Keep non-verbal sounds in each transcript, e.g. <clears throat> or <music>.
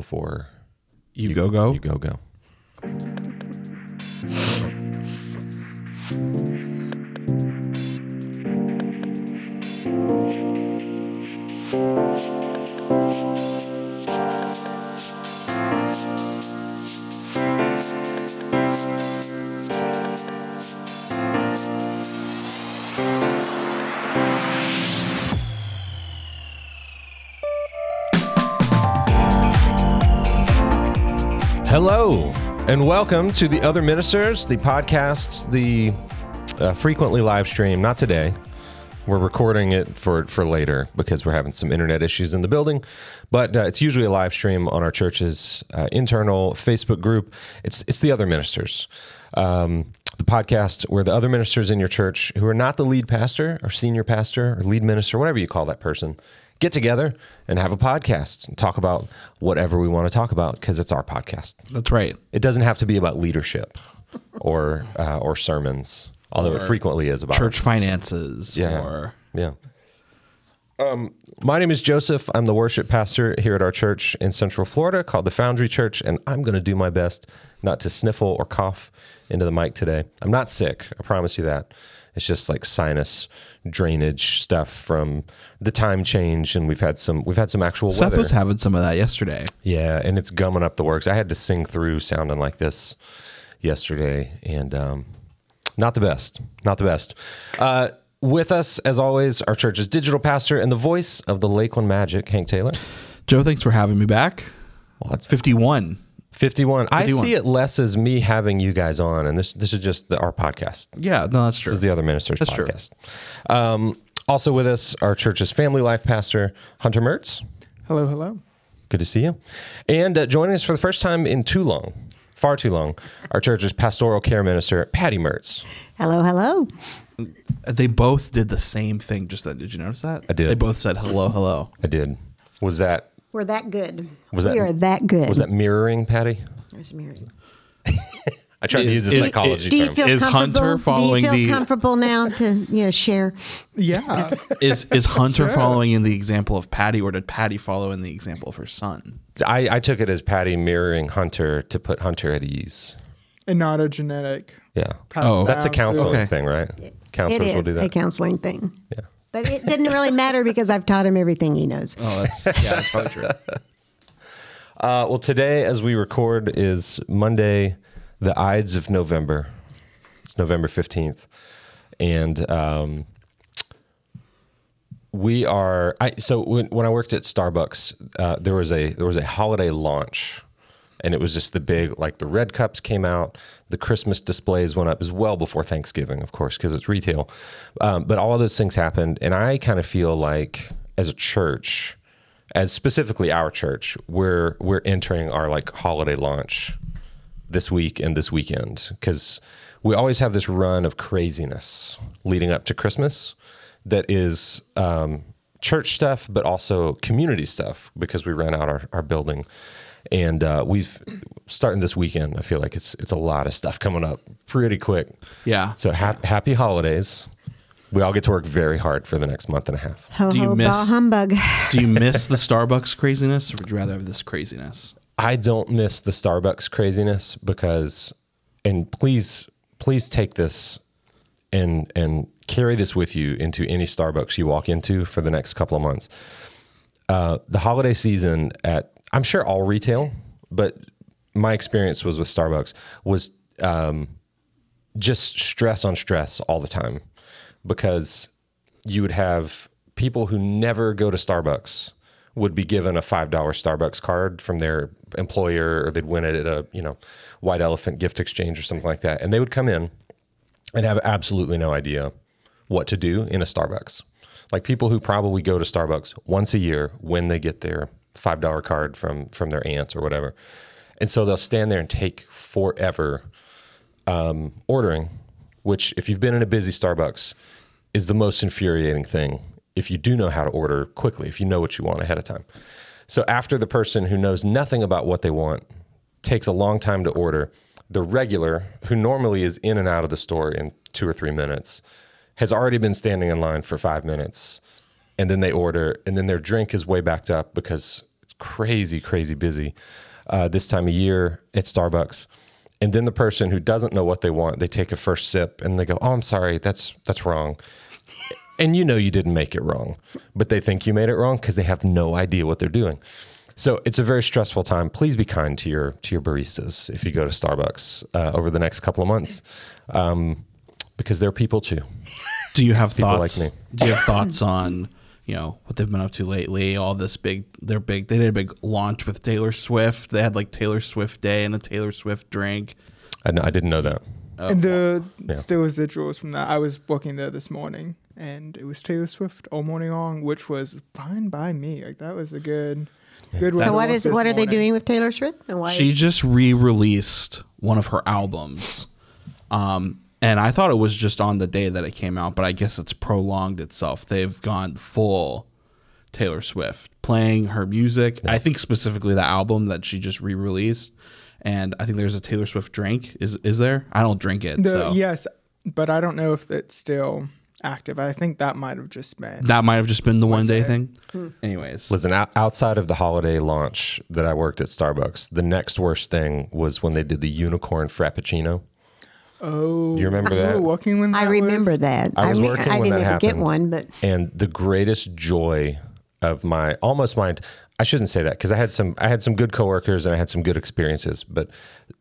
before You, go go. you go go. Hello, and welcome to the Other Ministers, the podcast, the uh, frequently live stream. Not today. We're recording it for for later because we're having some internet issues in the building. But uh, it's usually a live stream on our church's uh, internal Facebook group. It's it's the Other Ministers. Um, the podcast where the other ministers in your church who are not the lead pastor or senior pastor or lead minister, whatever you call that person, get together and have a podcast and talk about whatever we want to talk about because it's our podcast. That's right. It doesn't have to be about leadership or uh, or sermons, although it frequently is about Church finances Yeah. or Yeah. Um, my name is Joseph. I'm the worship pastor here at our church in Central Florida called the Foundry Church, and I'm going to do my best not to sniffle or cough into the mic today. I'm not sick. I promise you that. It's just like sinus drainage stuff from the time change, and we've had some we've had some actual Seth weather. was having some of that yesterday. Yeah, and it's gumming up the works. I had to sing through sounding like this yesterday, and um, not the best. Not the best. Uh, with us, as always, our church's digital pastor and the voice of the Lakeland Magic, Hank Taylor. Joe, thanks for having me back. Well, it's 51. 51. I 51. see it less as me having you guys on, and this this is just the, our podcast. Yeah, no, that's true. This is the Other Ministers That's true. podcast. Um, also with us, our church's family life pastor, Hunter Mertz. Hello, hello. Good to see you. And uh, joining us for the first time in too long, far too long, our church's pastoral care minister, Patti Mertz. Hello, hello. They both did the same thing just then. Did you notice that? I did. They both said hello, hello. I did. Was that We're that good. Was we that- are that good. was that mirroring, Patti? There's a mirror. <laughs> I tried to use a is- psychology Do you term. feel Is comfortable? Hunter following Do you feel the- comfortable now to you know share? Yeah. <laughs> Is is Hunter following in the example of Patti, or did Patti follow in the example of her son? I, I took it as Patti mirroring Hunter to put Hunter at ease. and not a genetic. Yeah. passed Oh. That's a down. counseling Okay. thing, right? It Counselors will is do a counseling thing, yeah. But it didn't really matter because I've taught him everything he knows. Oh, that's yeah, that's probably true. <laughs> Uh, well, today, as we record, is Monday, the Ides of November. It's November 15th. And um, we are I so when, when I worked at Starbucks, uh, there was a there was a holiday launch and it was just the big like the red cups came out, the Christmas displays went up. as well before Thanksgiving, of course, because it's retail. Um, but all those things happened, and I kind of feel like as a church, as specifically our church, we're we're entering our like holiday launch this week and this weekend because we always have this run of craziness leading up to Christmas that is um, church stuff, but also community stuff because we rent out our, our building. And uh, we've starting this weekend. I feel like it's it's a lot of stuff coming up pretty quick. Yeah. So ha- happy holidays. We all get to work very hard for the next month and a half. Ho Do you ho, miss- bah humbug. Do you miss the <laughs> Starbucks craziness, or would you rather have this craziness? I don't miss the Starbucks craziness because, and please, please take this and and carry this with you into any Starbucks you walk into for the next couple of months. Uh, the holiday season at I'm sure all retail, but my experience was with Starbucks was um, just stress on stress all the time because you would have people who never go to Starbucks would be given a five dollar Starbucks card from their employer, or they'd win it at a you know white elephant gift exchange or something like that, and they would come in and have absolutely no idea what to do in a Starbucks. Like people who probably go to Starbucks once a year when they get their five dollar card from from their aunt or whatever, and so they'll stand there and take forever um, ordering, which if you've been in a busy Starbucks, is the most infuriating thing. If you do know how to order quickly, if you know what you want ahead of time. So after the person who knows nothing about what they want takes a long time to order, the regular who normally is in and out of the store in two or three minutes has already been standing in line for five minutes, and then they order, and then their drink is way backed up because it's crazy, crazy busy uh, this time of year at Starbucks. And then the person who doesn't know what they want, they take a first sip and they go, "Oh, I'm sorry, that's that's wrong." and you know you didn't make it wrong, but they think you made it wrong because they have no idea what they're doing. So it's a very stressful time. Please be kind to your to your baristas if you go to Starbucks uh, over the next couple of months, um, because they're people too. Do you have People like thoughts? me. Do you have thoughts on you know what they've been up to lately? All this big, they're big. They did a big launch with Taylor Swift. They had like Taylor Swift Day and a Taylor Swift drink. I, kn- I didn't know that. and the Yeah. still residuals from that. I was walking there this morning, and it was Taylor Swift all morning long, which was fine by me. Like that was a good, good one. So to what walk is this what are they doing with Taylor Swift? And why? She just re-released one of her albums. Um, and I thought it was just on the day that it came out, but I guess it's prolonged itself. They've gone full Taylor Swift, playing her music. I think specifically the album that she just re-released. And I think there's a Taylor Swift drink. Is is there? I don't drink it. The, so Yes, but I don't know if it's still active. I think that might have just been. that might have just been the one day thing. Hmm. Anyways. Listen, out, outside of the holiday launch that I worked at Starbucks, the next worst thing was when they did the unicorn frappuccino. Oh, Do you remember you were that? working when I that was? remember that. I was mean, working I when didn't that ever get happened. one, but and the greatest joy of my almost my I shouldn't say that because I had some I had some good coworkers and I had some good experiences, but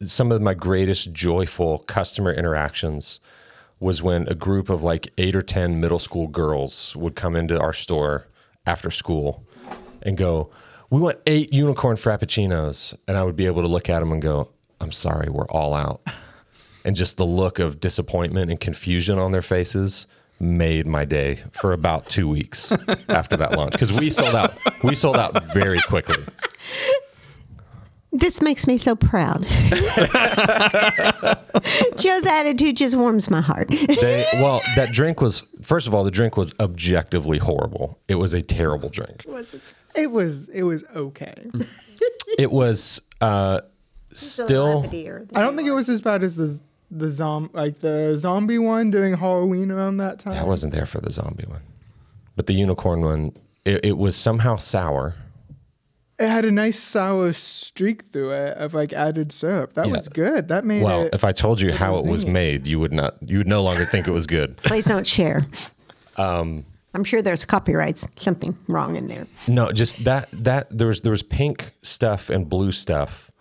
some of my greatest joyful customer interactions was when a group of like eight or ten middle school girls would come into our store after school and go, "We want eight unicorn frappuccinos," and I would be able to look at them and go, "I'm sorry, we're all out." And just the look of disappointment and confusion on their faces made my day for about two weeks <laughs> after that launch because we sold out we sold out very quickly this makes me so proud. <laughs> Joe's attitude just warms my heart. they well that drink was first of all the drink was objectively horrible it was a terrible drink It was. It was okay. it was uh still I don't think it was as bad as the the zom like the zombie one doing Halloween around that time. i wasn't there for the zombie one but the unicorn one it, it was somehow sour it had a nice sour streak through it of like added syrup. That Yeah. was good. That made well it. if i told you how it was zingy. made you would not you would no longer think it was good <laughs> Please don't share. <laughs> Um, I'm sure there's copyrights, something wrong in there. No, just that that there was there was pink stuff and blue stuff,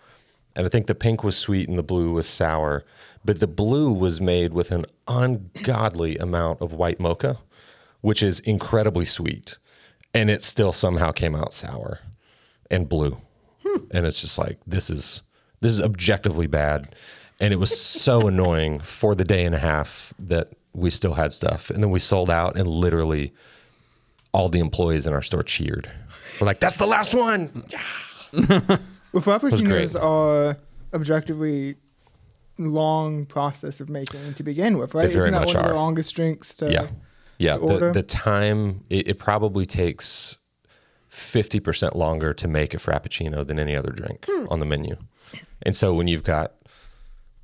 and I think the pink was sweet and the blue was sour, but the blue was made with an ungodly amount of white mocha, which is incredibly sweet, and it still somehow came out sour and blue, hmm. and it's just like this is this is objectively bad, and it was so <laughs> annoying for the day and a half that we still had stuff, and then we sold out, and literally all the employees in our store cheered. We're like, "That's the last one!" Yeah. <laughs> Well, frappuccinos are uh, objectively long process of making to begin with, right? They very Isn't that much one of are. the longest drinks to Yeah, yeah. to order? The, the time it, it probably takes fifty percent longer to make a frappuccino than any other drink hmm. on the menu, and so when you've got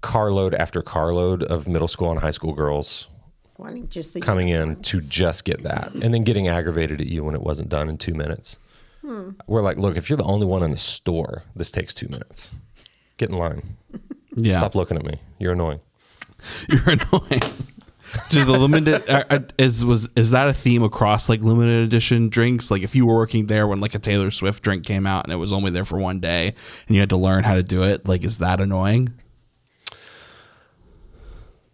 carload after carload of middle school and high school girls Wanting just the coming in to just get that, and then getting aggravated at you when it wasn't done in two minutes. Hmm. We're like, look, if you're the only one in the store, this takes two minutes. Get in line. <laughs> Yeah. Stop looking at me. You're annoying. <laughs> You're annoying. Do the limited uh, is was is that a theme across like limited edition drinks? Like if you were working there when like a Taylor Swift drink came out and it was only there for one day and you had to learn how to do it, like is that annoying?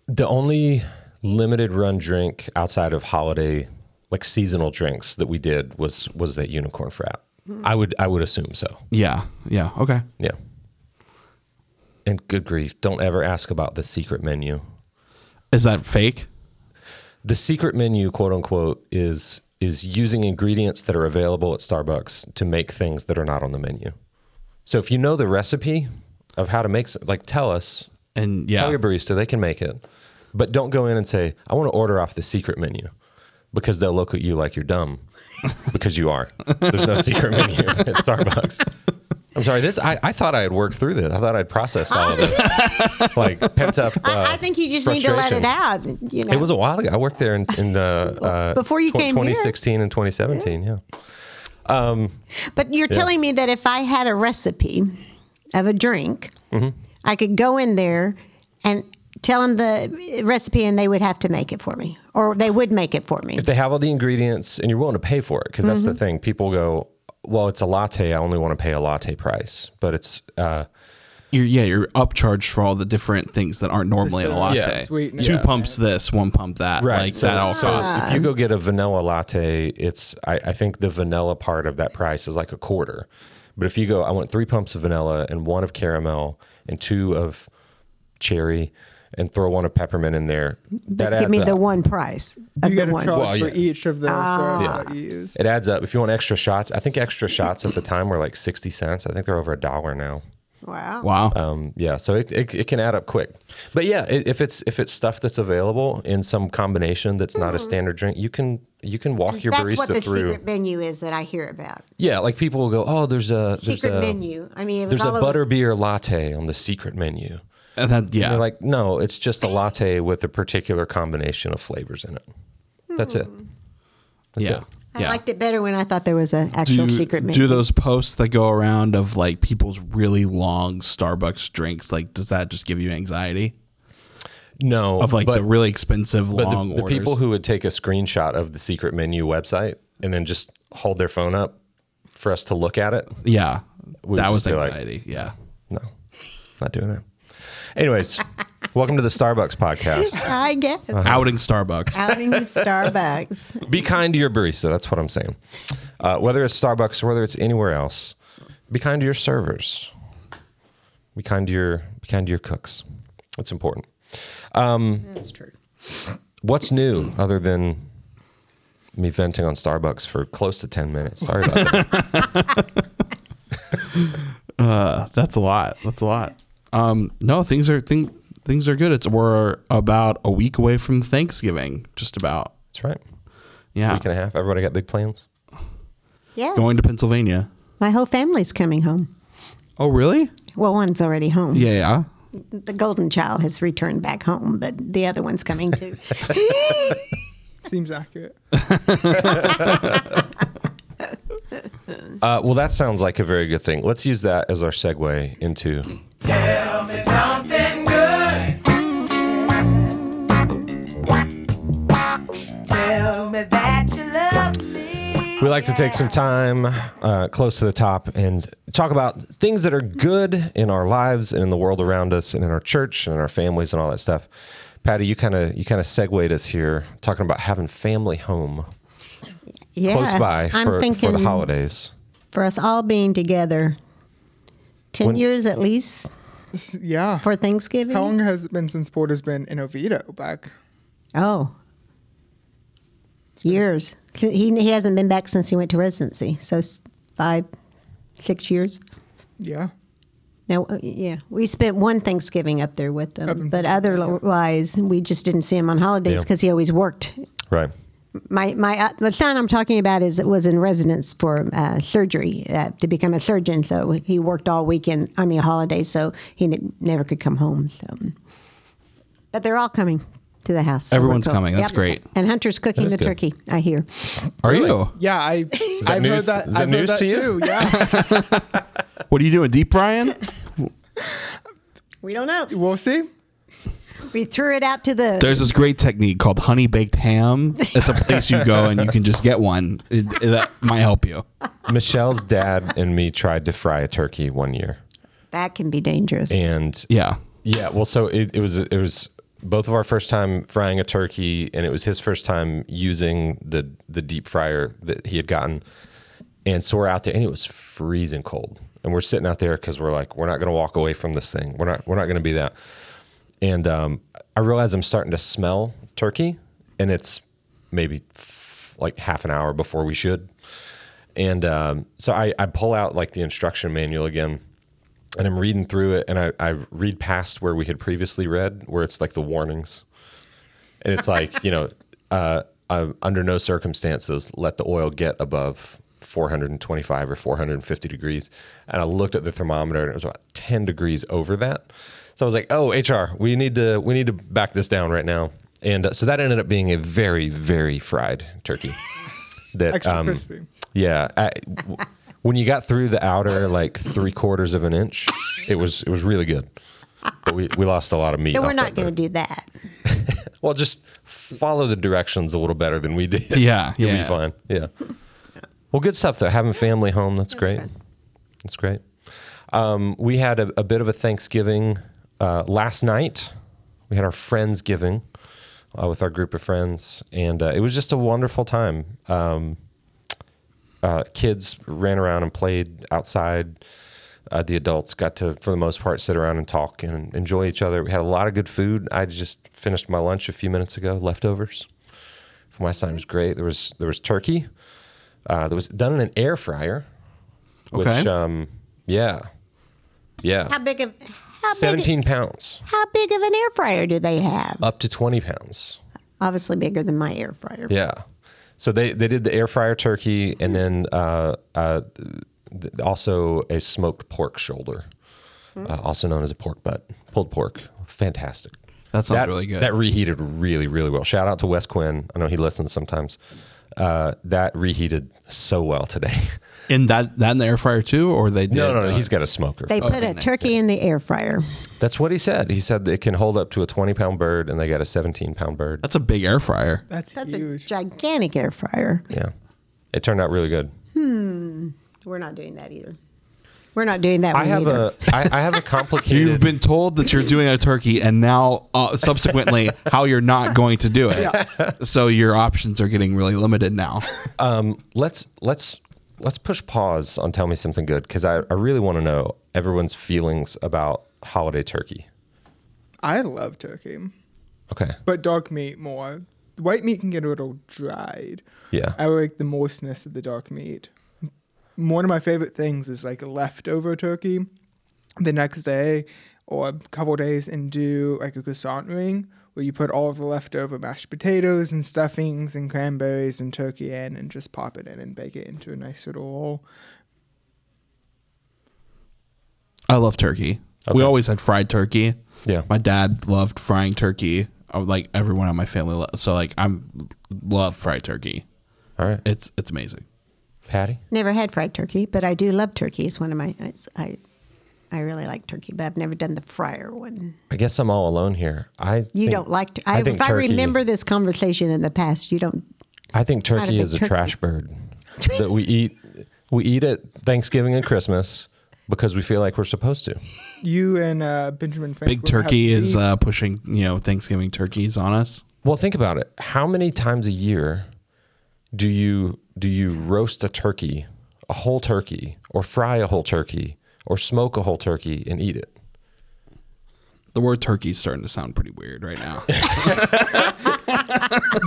The only limited run drink outside of holiday, like seasonal drinks that we did was was that unicorn frat. I would I would assume so. Yeah. Yeah. Okay. Yeah. And good grief, don't ever ask about the secret menu. Is that fake? The secret menu, quote unquote, is is using ingredients that are available at Starbucks to make things that are not on the menu. So if you know the recipe of how to make, like, tell us, And yeah. tell your barista they can make it, but don't go in and say, "I want to order off the secret menu," because they'll look at you like you're dumb, because you are. There's no secret menu <laughs> at Starbucks. I'm sorry. This I, I thought I had worked through this. I thought I'd processed all of this, <laughs> like pent up. Uh, I, I think you just need to let it out. You know, It was a while ago. I worked there in, in uh, <laughs> uh, Before you tw- came here. 2016 and 2017. Yeah. But you're telling me that if I had a recipe of a drink, Mm-hmm. I could go in there and tell them the recipe and they would have to make it for me, or they would make it for me. if they have all the ingredients and you're willing to pay for it, because that's the thing. People go, well, it's a latte. I only want to pay a latte price, but it's uh, You're, yeah, you're upcharged for all the different things that aren't normally in a latte. Yeah. Sweetener. Two Yeah. pumps this, one pump that. Like so, that all so if you go get a vanilla latte, it's I, I think the vanilla part of that price is like a quarter. But if you go, I want three pumps of vanilla and one of caramel and two of cherry and throw one of peppermint in there. That Give adds me the one price of You the get a one. charge Well, for each of those Ah. syrups that you use. It adds up. If you want extra shots, I think extra shots at the time were like sixty cents. I think they're over a dollar now. Wow. wow. Um, yeah, so it, it, it can add up quick. But yeah, if it's if it's stuff that's available in some combination that's not a standard drink, you can you can walk your. That's barista what the through. secret menu is that I hear about. Yeah, like people will go, oh, there's a there's Secret a menu. I mean, it was there's a all over- butterbeer latte on the secret menu. And that, yeah. They're like, no, it's just a latte with a particular combination of flavors in it. That's it. That's yeah. it. I yeah. liked it better when I thought there was an do, actual secret menu. do those posts that go around of like people's really long Starbucks drinks, like, does that just give you anxiety? No, Of like but, the really expensive but long the, the orders? people who would take a screenshot of the secret menu website and then just hold their phone up for us to look at it. yeah. That was just be like- anxiety. yeah. No, not doing that. Anyways, welcome to the Starbucks podcast. I guess. Uh-huh. Outing Starbucks. Outing of Starbucks. <laughs> Be kind to your barista. That's what I'm saying. Uh, whether it's Starbucks or whether it's anywhere else, be kind to your servers. Be kind to your be kind to your cooks. That's important. That's true. What's new other than me venting on Starbucks for close to ten minutes? Sorry about that. <laughs> Uh, that's a lot. That's a lot. Um, no, things are thing, things are good. It's we're about a week away from Thanksgiving, just about. That's right. Yeah, Week and a half. Everybody got big plans. Yeah. going to Pennsylvania. My whole family's coming home. Oh, really? Well, one's already home. Yeah, yeah. The golden child has returned back home, but the other one's coming too. <laughs> Seems accurate. <laughs> Uh, well, that sounds like a very good thing. Let's use that as our segue into. Tell me that you love me. We like to take some time uh, close to the top and talk about things that are good in our lives and in the world around us and in our church and in our families and all that stuff. Patti, you kind of you kind of segued us here talking about having family home Yeah. close by I'm for, thinking for the holidays. for us all being together. 10 When- years at least Yeah. for Thanksgiving. How long has it been since Porter's been in Oviedo back? Oh. Years. He, he hasn't been back since he went to residency. So five, six years. Yeah. Now, uh, yeah, we spent one Thanksgiving up there with them, but otherwise, we just didn't see him on holidays Yeah. because he always worked. Right. My my uh, the son I'm talking about is was in residence for uh, surgery uh, to become a surgeon, so he worked all weekend. I mean, holidays, so he n- never could come home. So, but they're all coming to the house. so Everyone's cool. coming. That's great. And Hunter's cooking the good. turkey. I hear. Are you? Yeah, I I've news- heard that. is that I've news heard that to you? too. Yeah. <laughs> What are you doing? Deep frying? <laughs> We don't know. we'll see. We threw it out to the. There's this great technique called honey baked ham. It's a place you go and you can just get one. It, that might help you. Michelle's dad and me tried to fry a turkey one year, that can be dangerous. and Yeah. Yeah, well, so it, it was it was both of our first time frying a turkey, and it was his first time using the the deep fryer that he had gotten, and so we're out there, and it was freezing cold, and we're sitting out there because we're like, we're not going to walk away from this thing. We're not we're not going to be that. And um, I realize I'm starting to smell turkey, and it's maybe f- like half an hour before we should. And um, so I, I pull out like the instruction manual again and I'm reading through it and I, I read past where we had previously read where it's like the warnings. And it's like, you know, <laughs> uh, uh, under no circumstances let the oil get above 425 or 450 degrees. And I looked at the thermometer and it was about 10 degrees over that. So I was like, "Oh, HR, we need to we need to back this down right now." And uh, so that ended up being a very very fried turkey. <laughs> That Extra um, crispy. Yeah. I, w- when you got through the outer like three quarters of an inch, it was it was really good. But we, we lost a lot of meat. So we're off not that going to do that. <laughs> Well, just follow the directions a little better than we did. Yeah, <laughs> You'll yeah. be fine. Yeah. Well, good stuff though. Having family home, that's great. That's great. Um, we had a, a bit of a Thanksgiving uh, last night. We had our Friendsgiving uh, with our group of friends, and uh, it was just a wonderful time. Um, uh, kids ran around and played outside. Uh, the adults got to, for the most part, sit around and talk and enjoy each other. We had a lot of good food. I just finished my lunch a few minutes ago, leftovers. For my son, it was great. There was there was turkey. Uh, that was done in an air fryer. Which, Okay. um, yeah, yeah. How big of how big, seventeen pounds, how big of an air fryer do they have? up to twenty pounds. Obviously bigger than my air fryer. Yeah. So they, they did the air fryer turkey and then uh, uh, th- also a smoked pork shoulder, uh, also known as a pork butt, pulled pork. Fantastic. That sounds really good. That reheated really, really well. Shout out to Wes Quinn. I know he listens sometimes. Uh, that reheated so well today. <laughs> in that that in the air fryer too, or they did? no, no, no. uh, He's got a smoker. They put Okay, a nice. turkey in the air fryer. That's what he said. He said it can hold up to a 20 pound bird and they got a 17 pound bird. That's a big air fryer. That's, That's huge. a gigantic air fryer. Yeah. It turned out really good. Hmm. We're not doing that either. We're not doing that I one have either. a I, I have a <laughs> complicated You've been told that you're doing a turkey, and now uh, subsequently <laughs> how you're not going to do it. So your options are getting really limited now. Um, let's let's let's push pause on tell me something good because I, I really want to know everyone's feelings about holiday turkey. I love turkey, Okay. but dog meat more. White meat can get a little dried. Yeah. I like the moistness of the dark meat. One of my favorite things is like leftover turkey the next day or a couple days and do like a croissant ring where you put all of the leftover mashed potatoes and stuffings and cranberries and turkey in and just pop it in and bake it into a nice little roll. I love turkey. We always had fried turkey. Yeah. My dad loved frying turkey. I would like everyone in my family. lo- So like I'm love fried turkey. All right. It's it's amazing. Patti? Never had fried turkey, but I do love turkey. It's one of my it's, I I really like turkey, but I've never done the fryer one. I guess I'm all alone here. I You think- don't like tur- I I, think if I remember this conversation in the past, you don't I think Not a turkey is a turkey. trash bird that we eat we eat at Thanksgiving and Christmas because we feel like we're supposed to. You and uh, Benjamin Franklin Big turkey is uh, pushing you know Thanksgiving turkeys on us. Well, think about it. How many times a year do you do you roast a turkey, a whole turkey, or fry a whole turkey, or smoke a whole turkey and eat it? The word turkey is starting to sound pretty weird right now. <laughs>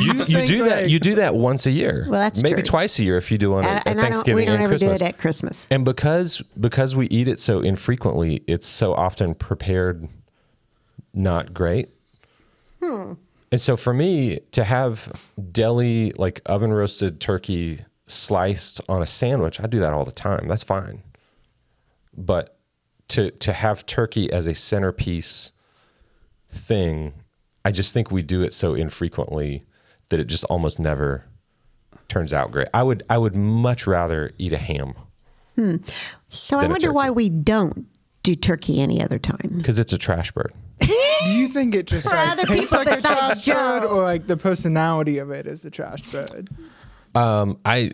You, you think, do that. You do that once a year. Well, that's maybe true. twice a year if you do on a, and, a and I don't, Thanksgiving we don't and ever Christmas. do it at Christmas. and because because we eat it so infrequently, it's so often prepared not great. Hmm. And so for me to have deli like oven roasted turkey sliced on a sandwich, I do that all the time. That's fine. But to to have turkey as a centerpiece thing, I just think we do it so infrequently that it just almost never turns out great. I would I would much rather eat a ham Hmm. So I wonder why we don't do turkey any other time. because it's a trash bird. Do you think it just <laughs> For like other tastes people, like a that's trash bird, Joe. or like the personality of it is a trash bird? Um, I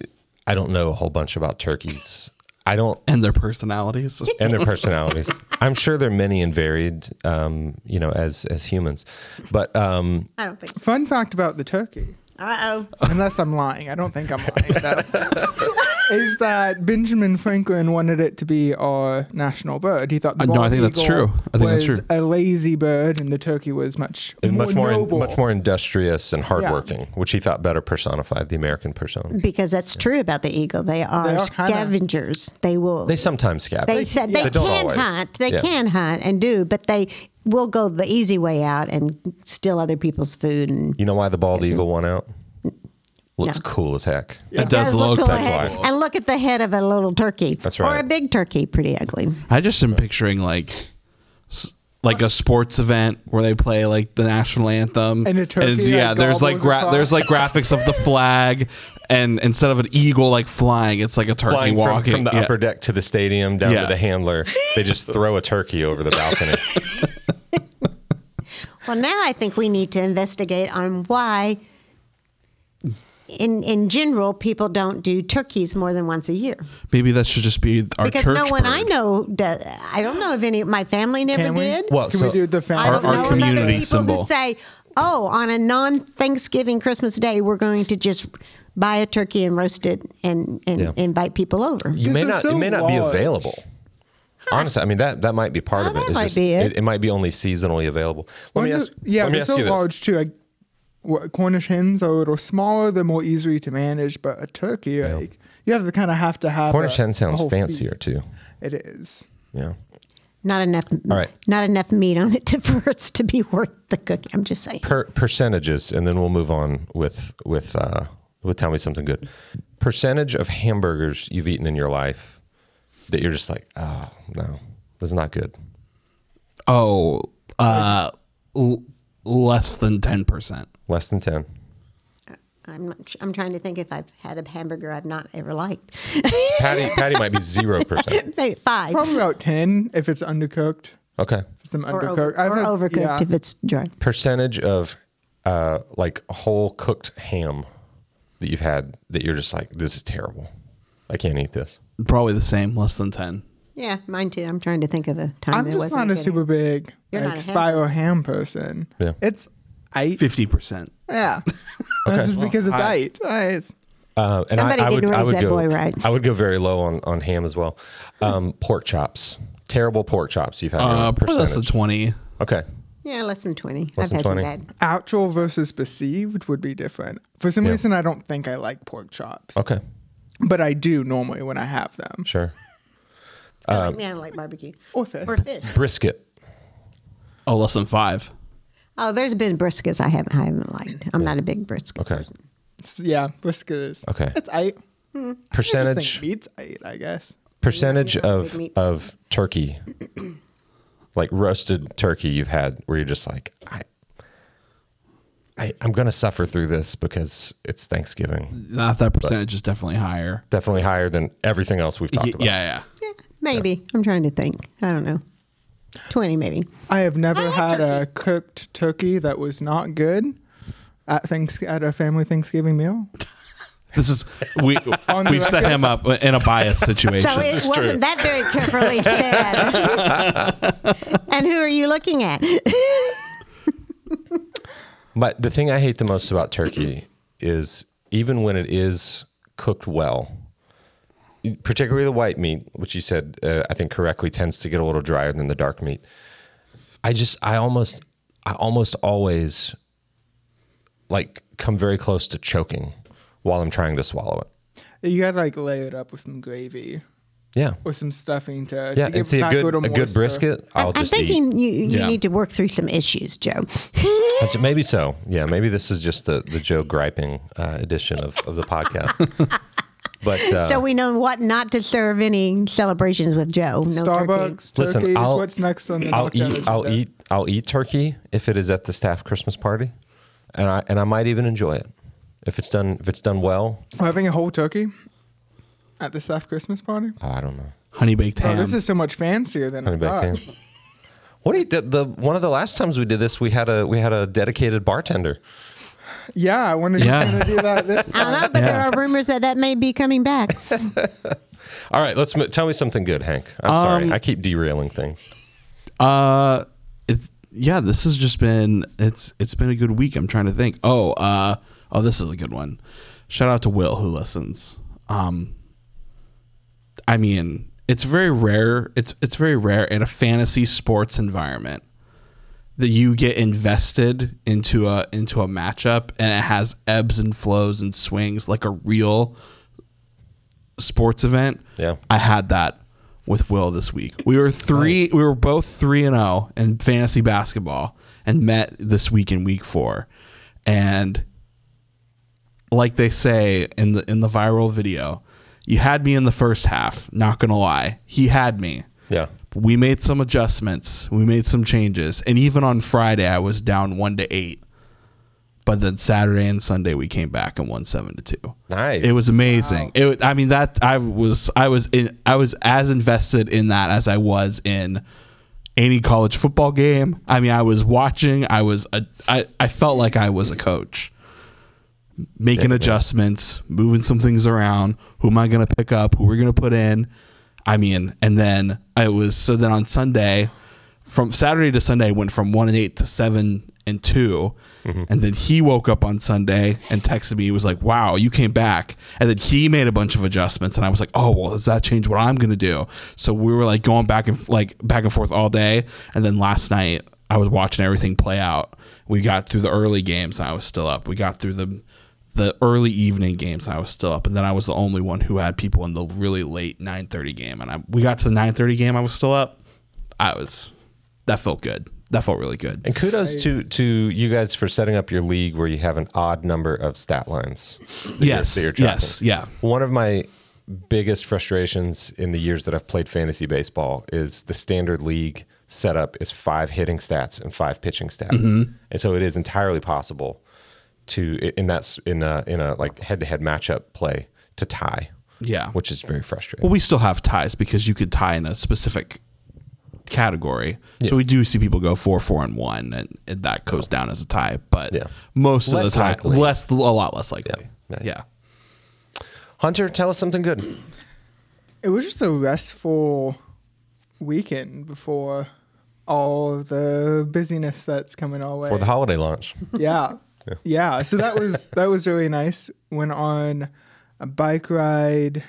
I don't know a whole bunch about turkeys. I don't and their personalities. and their personalities. I'm sure they're many and varied, um, you know, as as humans. But um, I don't think. Fun fact about the turkey, Uh oh. unless I'm lying, I don't think I'm lying. Though, <laughs> is that Benjamin Franklin wanted it to be our national bird? He thought the Uh, no, I bald think that's eagle true. I think that's was true. a lazy bird, and the turkey was much much more noble. much more industrious and hardworking, which he thought better personified the American persona. Because that's true about the eagle. They are, They are kinda- scavengers. They will. They sometimes scab. They said they, They don't can always. hunt. They Yeah. can hunt and do, but they will go the easy way out and steal other people's food. And You know why the bald eagle won out? Looks No. cool as heck. It does look. cool That's why. And look at the head of a little turkey. That's right. Or a big turkey, pretty ugly. I just am picturing like like a sports event where they play like the national anthem And a turkey yeah that there's like gra- there's like graphics of the flag <laughs> and instead of an eagle like flying, it's like a turkey Flying walking from the Yeah. upper deck to the stadium down Yeah. to the handler, they just <laughs> throw a turkey over the balcony. <laughs> Well, now I think we need to investigate on why, in in general, people don't do turkeys more than once a year. Maybe that should just be our Because church no one I know does. I don't know if any. My family never Can we? did. Well, Can so- we do the family? Our- don't our know community people symbol. who say, "Oh, on a non-Thanksgiving Christmas day, we're going to just buy a turkey and roast it and and Yeah. invite people over." You may not. so it may not be large. available. Honestly, I mean that that might be part Oh, of it. that is might just- be it. it might be only seasonally available. Let Well, me the- ask. yeah, let me they're ask so you this. large too. Like what, Cornish hens are a little smaller; they're more easily to manage. But a turkey, like you have to kind of have to have. Cornish a, hen a sounds whole fancier feast. too. It is. Yeah. Not enough. All right. Not enough meat on it <laughs> to, for it to be worth the cookie. I'm just saying. Per, percentages, and then we'll move on with with uh, with tell me something good. Percentage of hamburgers you've eaten in your life that you're just like, oh no, this is not good. Oh, uh, l- less than ten percent. Less than ten. I'm not. su- I'm trying to think if I've had a hamburger I've not ever liked. Patti <laughs> Patti might be zero percent. <laughs> Maybe five Probably about ten if it's undercooked. Okay. Some or, undercooked. over, I've or had- overcooked yeah. if it's dry. Percentage of uh, like whole cooked ham that you've had that you're just like, this is terrible. I can't eat this. Probably the same, less than ten. Yeah, mine too. I'm trying to think of a time. I'm that just wasn't not a good super big You're like, not a ham spiral ham person. Yeah. It's eight. Fifty percent. Yeah. <laughs> That's just because it's I- eight. Right. Uh, and Somebody I, I didn't would, I raise would that go, boy right. I would go very low on, on ham as well. Um, pork chops, terrible pork chops you've had. Uh, probably less than percentage. twenty. Okay, Yeah, less than twenty. Less I've than had 20? some bad. Actual versus perceived would be different. For some Yeah. reason, I don't think I like pork chops, okay, but I do normally when I have them. sure. I Um, like me. I like barbecue Or fish. or fish. Brisket, Oh, less than five. Oh, there's been briskets I haven't I haven't liked. I'm not a big brisket Okay. person. Yeah, brisket is. Okay. It's eight. I just think percentage meat's eight, I guess. percentage You're not a of of turkey, <clears throat> like roasted turkey you've had where you're just like, I, I I'm gonna suffer through this because it's Thanksgiving. That that percentage is definitely higher. Definitely higher than everything else we've talked Y- about. yeah, yeah. Yeah, maybe. I'm trying to think. I don't know. Twenty maybe. I have never like had a cooked turkey that was not good at thanks at a family Thanksgiving meal. This is we <laughs> On we've set him up in a biased situation. So it wasn't that very carefully <laughs> said. and who are you looking at? But the thing I hate the most about turkey is even when it is cooked well, particularly the white meat, which you said uh, I think correctly tends to get a little drier than the dark meat. I just I almost I almost always like come very close to choking while I'm trying to swallow it. You gotta like lay it up with some gravy Yeah. or some stuffing to, Yeah, to and see a back good a good brisket. I'll I'm just eat. thinking you, you Yeah. need to work through some issues, Joe. <laughs> That's- Maybe so. Yeah, maybe this is just the the Joe griping uh, edition of, of the podcast. <laughs> but uh, so we know what not to serve any celebrations with Joe. No turkey. Starbucks Listen, turkey is I'll- what's next on the I'll eat I'll eat I'll eat turkey if it is at the staff Christmas party, and I and I might even enjoy it if it's done if it's done well. We're having a whole turkey at the staff Christmas party. Oh, I don't know. honey baked Oh, ham. this is so much fancier than I Honey baked ham. <laughs> What do you, the, the one of the last times we did this, we had a we had a dedicated bartender. Yeah, I wonder Yeah. who's gonna do that this <laughs> I don't know, time. but there are rumors that that may be coming back. <laughs> All right, let's tell me something good, Hank. I'm sorry, Um, I keep derailing things. Uh, it's yeah. This has just been it's it's been a good week. I'm trying to think. Oh, uh, oh, this is a good one. Shout out to Will who listens. Um, I mean, it's very rare. It's it's very rare in a fantasy sports environment that you get invested into a into a matchup and it has ebbs and flows and swings like a real sports event. Yeah. I had that with Will this week. We were three. We were both three and zero in fantasy basketball, and met this week in week four. And like they say in the in the viral video, you had me in the first half. Not gonna lie, he had me. Yeah, We made some adjustments. We made some changes, and even on Friday, I was down one to eight. But then Saturday and Sunday we came back and won seven to two. Nice. It was amazing. It. I mean that I was I was in I was as invested in that as I was in any college football game. I mean I was watching. I was a, I I felt like I was a coach, making adjustments, moving some things around. Who am I going to pick up? Who we're going to put in? I mean, and then I was so then on Sunday, from Saturday to Sunday, I went from one and eight to seven and 2 mm-hmm. and then he woke up on Sunday and texted me. He was like, "Wow, you came back," and then he made a bunch of adjustments, and I was like, "Oh, well, does that change what I'm gonna do?" So we were like going back and like back and forth all day, and then last night I was watching everything play out. We got through the early games, and I was still up. We got through the the early evening games, and I was still up, and then I was the only one who had people in the really late 9:30 game, and I we got to the 9:30 game, I was still up. I was that felt good. That felt really good. And kudos to to you guys for setting up your league where you have an odd number of stat lines. that you're- Yes, that you're yes, yeah. One of my biggest frustrations in the years that I've played fantasy baseball is the standard league setup is five hitting stats and five pitching stats, Mm-hmm. and so it is entirely possible to in that's in a in a like head to head matchup play to tie, Yeah. which is very frustrating. Well, we still have ties because you could tie in a specific category. So we do see people go four, four, and one, and, and that goes down as a tie. But Yeah. most of the time, likely. less a lot less likely. Yeah. Yeah. Yeah. Hunter, tell us something good. It was just a restful weekend before all of the busyness that's coming our way. for the holiday launch. yeah. Yeah. So that was <laughs> that was really nice. Went on a bike ride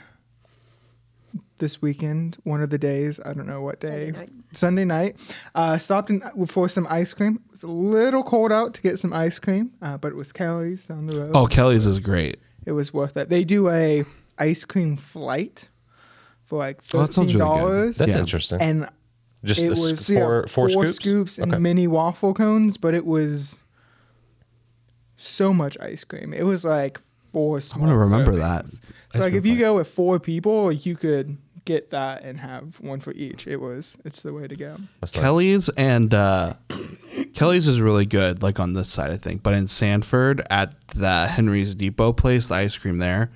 this weekend, one of the days. I don't know what day. Sunday night. Sunday night. Uh, stopped in for some ice cream. It was a little cold out to get some ice cream, uh, but it was Kelly's down the road. Oh, Kelly's is great. It was worth it. They do a ice cream flight for like Oh, that sounds thirteen really good. dollars. That's Yeah. interesting. and Just it the s- was four, yeah, four, scoops? scoops and Okay. mini waffle cones, but it was so much ice cream. It was like four. I want gonna remember servings. that. So like if you go with four people, you could get that and have one for each. It was it's the way to go. Kelly's and uh, Kelly's is really good, like on this side, I think. But in Sanford, at the Henry's Depot place, the ice cream there,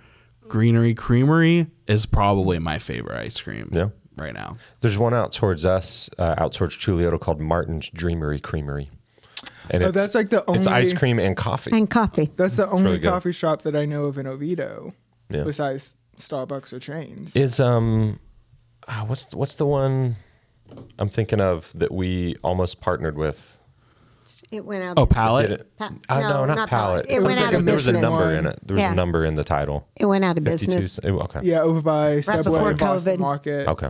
Greenery Creamery is probably my favorite ice cream. Yeah. right now. There's one out towards us, uh, out towards Chuluota called Martin's Dreamery Creamery. And Oh, it's, that's like the only. it's ice cream and coffee. and coffee. That's the only really good. coffee shop that I know of in Oviedo, Yeah. besides Starbucks or chains. Is um, ah, what's what's the one I'm thinking of that we almost partnered with? It went out. Oh, Did palette. it? Pa- uh, no, no, not, not palette. palette. It went out like of there was a number in it. There was Yeah. a number in the title. It went out of 52 business. oh, okay. Yeah, over by Right Subway before and Boston COVID. Market. Okay.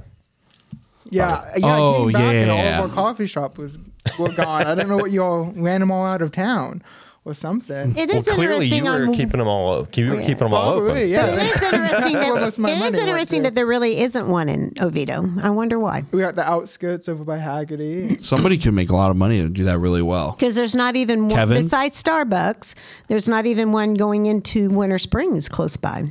Yeah, yeah. Oh, I came oh, back and yeah. all of our coffee shop was were gone. I don't know what y'all <laughs> ran them all out of town or something. It Well, is clearly you were on keeping them all. You were oh, Yeah. keeping them all Probably, open. yeah. But it is interesting That's where that most of my it is interesting that there really isn't one in Oviedo. I wonder why. We got the outskirts over by Hagerty. Somebody could make a lot of money to do that really well. Because there's not even one Kevin? besides Starbucks. There's not even one going into Winter Springs close by.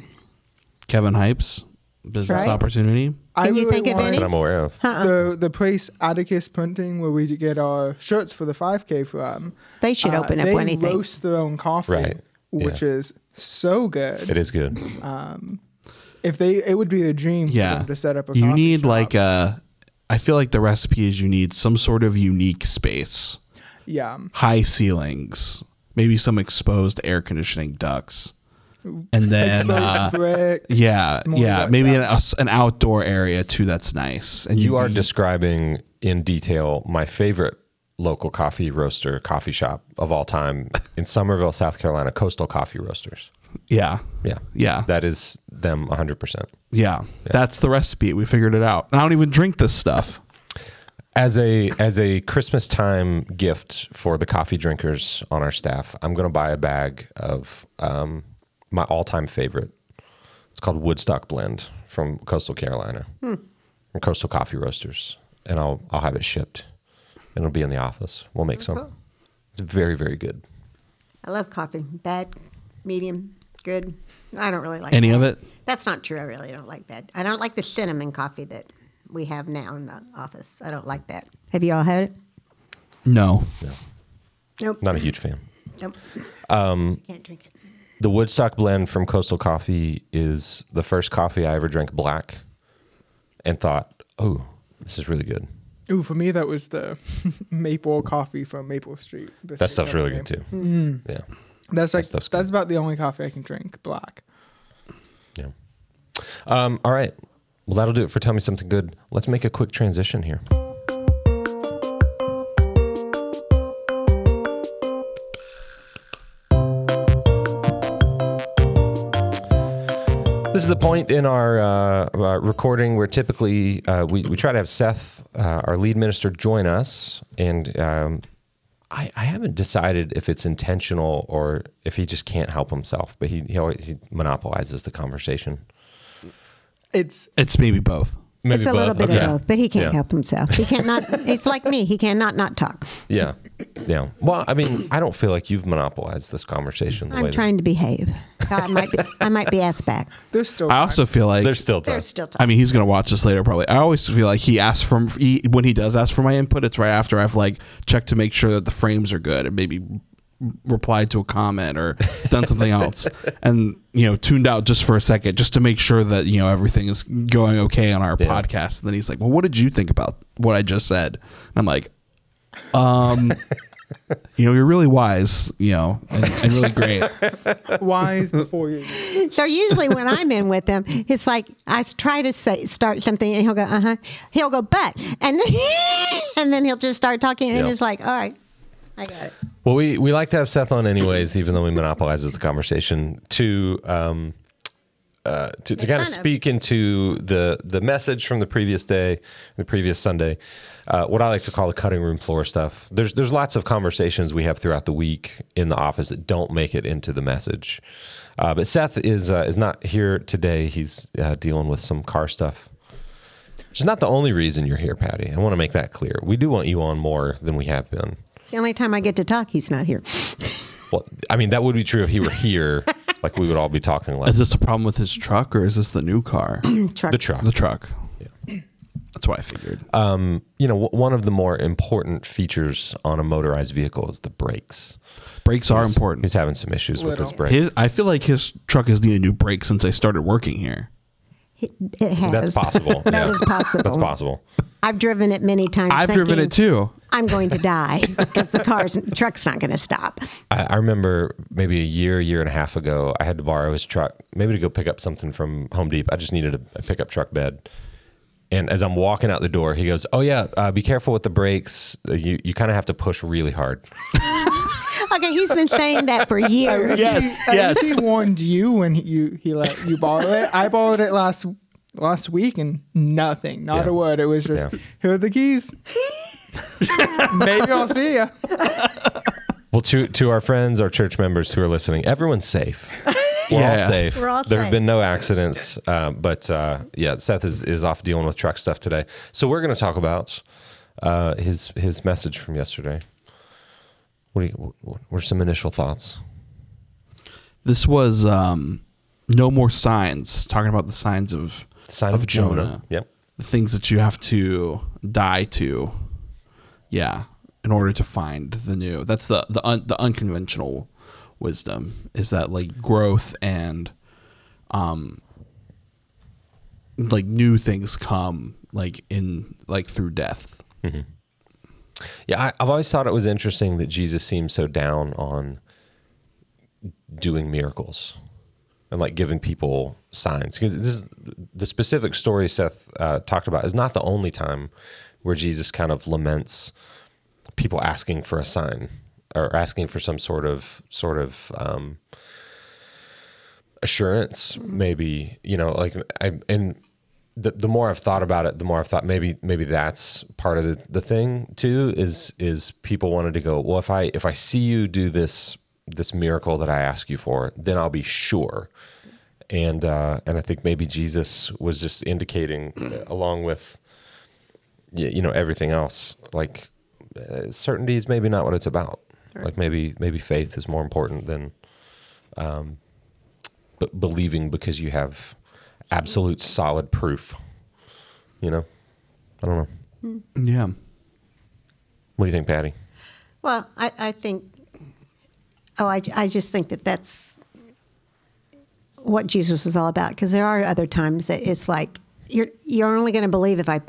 Kevin Hypes, business Right. opportunity. I Can you think of any? That I'm aware of. The the place Atticus Printing where we get our shirts for the 5K from. They should uh, open up they anything. roast their own coffee, Right, which yeah. is so good. It is good. If they, it would be a dream for Yeah. them to set up a. You coffee need shop. like a. I feel like the recipe is you need some sort of unique space, yeah. high ceilings, maybe some exposed air conditioning ducts, and then uh, yeah, yeah, maybe an, that. an outdoor area too. That's nice. And You are describing in detail my favorite local coffee roaster coffee shop of all time in Summerville, South Carolina, Coastal Coffee Roasters. yeah, Yeah. yeah, That is them 100%. yeah. That's the recipe. We figured it out. And I don't even drink this stuff. As a as a Christmas time gift for the coffee drinkers on our staff, I'm going to buy a bag of um, my all-time favorite. It's called Woodstock Blend from Coastal Carolina, hmm. from Coastal Coffee Roasters, and I'll I'll have it shipped. and It'll be in the office. We'll make oh, some. It's very very good. I love coffee. Bad, medium, good. I don't really like Any bad. of it? That's not true. I really don't like bad. I don't like the cinnamon coffee that we have now in the office. I don't like that. Have you all had it? No. No. Nope. Not a huge fan. Nope. Um, Can't drink it. The Woodstock blend from Coastal Coffee is the first coffee I ever drank black, and thought, "Oh, this is really good." Ooh, for me that was the <laughs> maple coffee from Maple Street. That stuff's really good too. Yeah, That's like stuff's that's about the only coffee I can drink black. yeah. Um, all right. Well, that'll do it for tell me something good. Let's make a quick transition here. This is the point in our uh, uh, recording where typically uh, we, we try to have Seth, uh, our lead minister, join us. And um, I, I haven't decided if it's intentional or if he just can't help himself, but he, he, always, he monopolizes the conversation. It's It's maybe both. Maybe it's a little bit Okay. of both, but he can't Yeah. help himself. He can't not. <laughs> it's like me. He cannot not talk. Yeah. Yeah. Well, I mean, I don't feel like you've monopolized this conversation. The I'm that- trying to behave. I might be. I might be asked back. <laughs> there's still I also feel like There's still time. There's still time. I mean, he's gonna watch this later probably. I always feel like he asks from he, when he does ask for my input. It's right after I've like checked to make sure that the frames are good and maybe replied to a comment or done something else and you know tuned out just for a second just to make sure that you know everything is going okay on our Yeah. podcast. And then he's like, "Well, what did you think about what I just said?" And I'm like, "Um." <laughs> You know, you're really wise, you know, and, and really great. <laughs> wise before you. So usually when I'm in with him, it's like i try to say start something, and he'll go, uh huh. He'll go, but, and then <laughs> and then he'll just start talking, and Yeah. it's like, all right, I got it. Well, we, we like to have Seth on anyways, even though he monopolizes the conversation to um, uh, to, to kind of speak into the the message from the previous day, the previous Sunday. Uh, what I like to call the cutting room floor stuff. There's there's lots of conversations we have throughout the week in the office that don't make it into the message. Uh, but Seth is uh, is not here today. He's uh, dealing with some car stuff. Which is not the only reason you're here, Patti. I want to make that clear. We do want you on more than we have been. It's the only time I get to talk, he's not here. Well, I mean, that would be true if he were here. <laughs> like we would all be talking like Is this a problem with his truck or is this the new car? <clears throat> Truck. the truck. the truck. That's what I figured. Um, you know, w- one of the more important features on a motorized vehicle is the brakes. Brakes are important. He's having some issues with his brakes. His, I feel like his truck has needed new brakes since I started working here. It, it has. <laughs> That's possible. That yeah. is possible. That's possible. I've driven it many times. I've driven it too. I'm going to die <laughs> because the car's truck's not going to stop. I, I remember maybe a year, year and a half ago, I had to borrow his truck, maybe to go pick up something from Home Depot. I just needed a, a pickup truck bed. And as I'm walking out the door, he goes, "Oh yeah, uh, be careful with the brakes. You you kind of have to push really hard." <laughs> Okay, he's been saying that for <laughs> years. Yes, At yes. he warned you when you he let you borrow it. I borrowed it last last week and nothing, not Yeah. a word. It was just Yeah. here are the keys. <laughs> Maybe I'll see you. Well, to to our friends, our church members who are listening, everyone's safe. We're Yeah. all safe. We're all there have been no accidents, uh, but uh, yeah, Seth is, is off dealing with truck stuff today. So we're going to talk about uh, his his message from yesterday. What do you, what are some initial thoughts? This was um, no more signs. Talking about the signs of Sign of, Jonah. Yep. the things that you have to die to. Yeah, in order to find the new. That's the the un, the unconventional wisdom is that like growth and um like new things come like in like through death. Yeah, I, I've always thought it was interesting that Jesus seemed so down on doing miracles and like giving people signs. Because this is the specific story Seth uh, talked about is not the only time where Jesus kind of laments people asking for a sign or asking for some sort of sort of um, assurance maybe you know like i and the, the more i've thought about it the more i've thought maybe maybe that's part of the, the thing too is is people wanted to go well if i if i see you do this this miracle that i ask you for then i'll be sure. And uh and i think maybe jesus was just indicating uh, along with you know everything else like uh, certainty is maybe not what it's about. Like maybe maybe faith is more important than um but believing because you have absolute solid proof you know i don't know Yeah. what do you think Patti Well, I, I think Oh, I, I just think that that's what Jesus was all about. Because there are other times that it's like you're you're only going to believe if I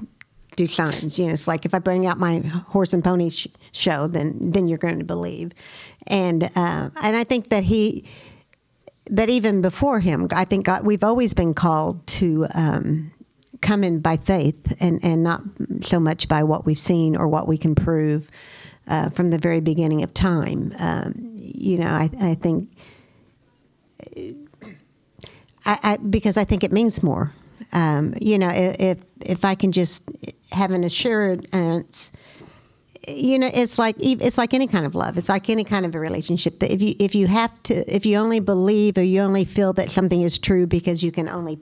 do signs. You know, it's like if I bring out my horse and pony sh- show, then then you're going to believe. And uh, and I think that he, but even before him, I think God, we've always been called to. Um, come in by faith and, and not so much by what we've seen or what we can prove uh, from the very beginning of time. Um, you know, I, I think I, I, because I think it means more. Um, you know, if if I can just have an assurance, you know, it's like it's like any kind of love. It's like any kind of a relationship. That if you if you have to, if you only believe or you only feel that something is true because you can only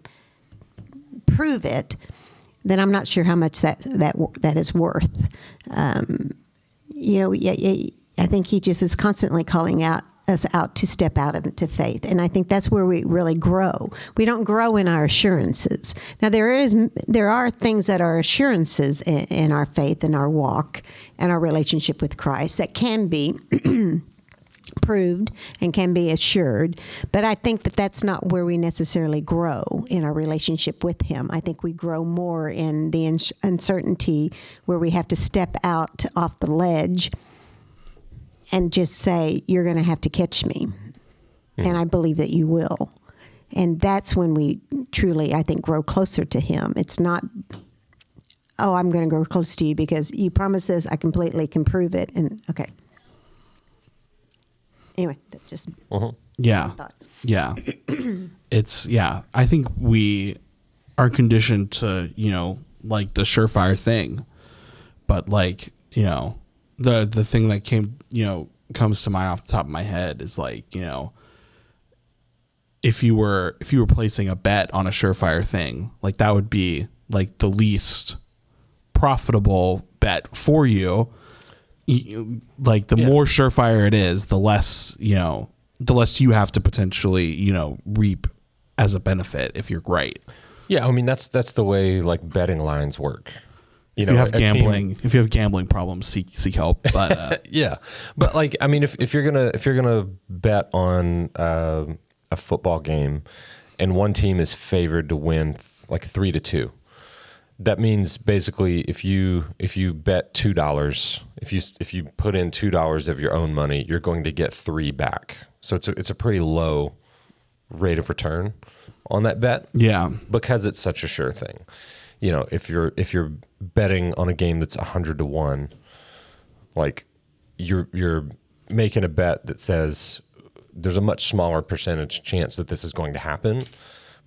prove it, then I'm not sure how much that that that is worth. Um, you know, yeah, yeah, I think he just is constantly calling out us out to step out into faith, and I think that's where we really grow. We don't grow in our assurances. Now there is there are things that are assurances in, in our faith and our walk and our relationship with Christ that can be. <clears throat> proved and can be assured but i think that that's not where we necessarily grow in our relationship with him i think we grow more in the uncertainty where we have to step out off the ledge and just say you're going to have to catch me and i believe that you will and that's when we truly i think grow closer to him it's not oh i'm going to grow close to you because you promised this i completely can prove it and okay anyway that's just uh-huh. Yeah. thought. Yeah. <clears throat> it's yeah. I think we are conditioned to, you know, like the surefire thing. But like, you know, the the thing that came, you know, comes to mind off the top of my head is like, you know, if you were if you were placing a bet on a surefire thing, like that would be like the least profitable bet for you. Like the Yeah. more surefire it is, the less you know, the less you have to potentially you know reap as a benefit if you're right. Yeah, I mean that's that's the way like betting lines work. You If you have a team- gambling, if you have gambling problems, seek seek help. But uh, <laughs> yeah, but like I mean, if, if you're gonna if you're gonna bet on uh, a football game, and one team is favored to win th- like three to two, that means basically if you if you bet two dollars, if you if you put in two dollars of your own money, you're going to get three back. So it's a, it's a pretty low rate of return on that bet yeah, because it's such a sure thing. You know, if you're if you're betting on a game that's hundred to one, like you're you're making a bet that says there's a much smaller percentage chance that this is going to happen,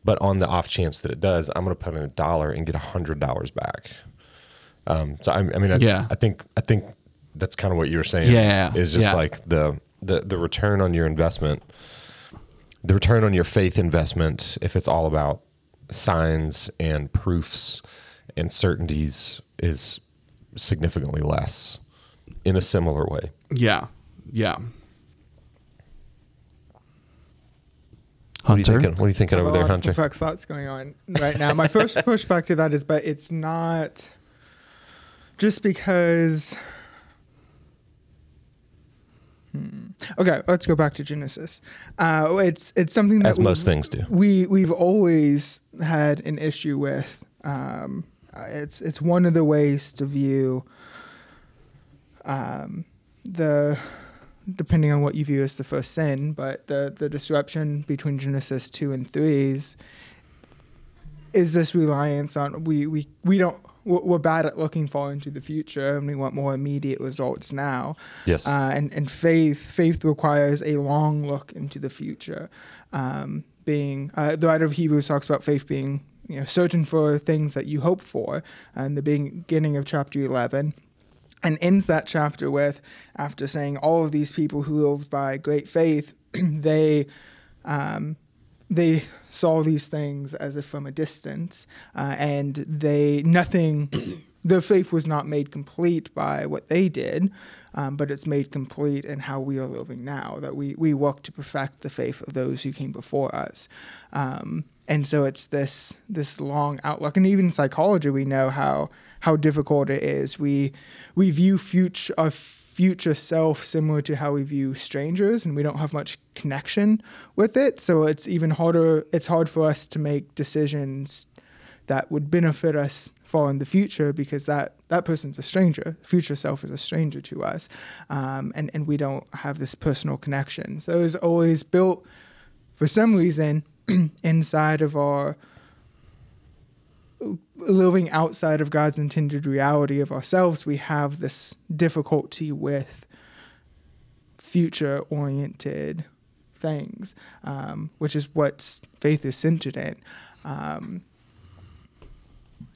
but on the off chance that it does, I'm going to put in a dollar and get a hundred dollars back. Um, so I, I mean, I, Yeah. I think I think that's kind of what you were saying. Yeah, is just yeah. like the the the return on your investment the return on your faith investment, if it's all about signs and proofs and certainties, is significantly less in a similar way. yeah, yeah. What are you Hunter, thinking? What are you thinking over there, Hunter? complex thoughts going on right now. My first <laughs> pushback to that is, but it's not just because. Hmm. Okay, let's go back to Genesis. Uh, it's it's something that As most things do. We we've always had an issue with. Um, uh, it's it's one of the ways to view um, the depending on what you view as the first sin, but the the disruption between Genesis two and threes is this reliance on we we we don't we're we're bad at looking far into the future and we want more immediate results now. Yes. uh, and and faith faith requires a long look into the future. Um, being uh, the writer of hebrews talks about faith being you know certain for things that you hope for and the beginning of chapter 11 and ends that chapter with after saying all of these people who lived by great faith <clears throat> they um, they saw these things as if from a distance uh, and they nothing <clears throat> their faith was not made complete by what they did um, but it's made complete in how we are living now that we we work to perfect the faith of those who came before us. Um, and so it's this this long outlook and even in psychology we know how how difficult it is. We we view future uh, future self similar to how we view strangers and we don't have much connection with it. So it's even harder it's hard for us to make decisions that would benefit us far in the future because that that person's a stranger. Future self is a stranger to us. Um, and and we don't have this personal connection. So it's always built for some reason <clears throat> inside of our living outside of God's intended reality of ourselves, we have this difficulty with future oriented things, um, which is what faith is centered in. Um,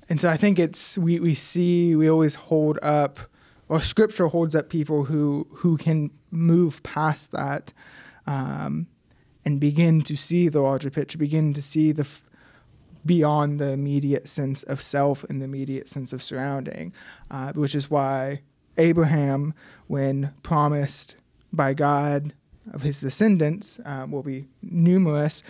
and so I think it's we, we see we always hold up or scripture holds up people who who can move past that um, and begin to see the larger picture, begin to see the f- beyond the immediate sense of self and the immediate sense of surrounding, uh, which is why Abraham, when promised by God of his descendants uh, will be numerous,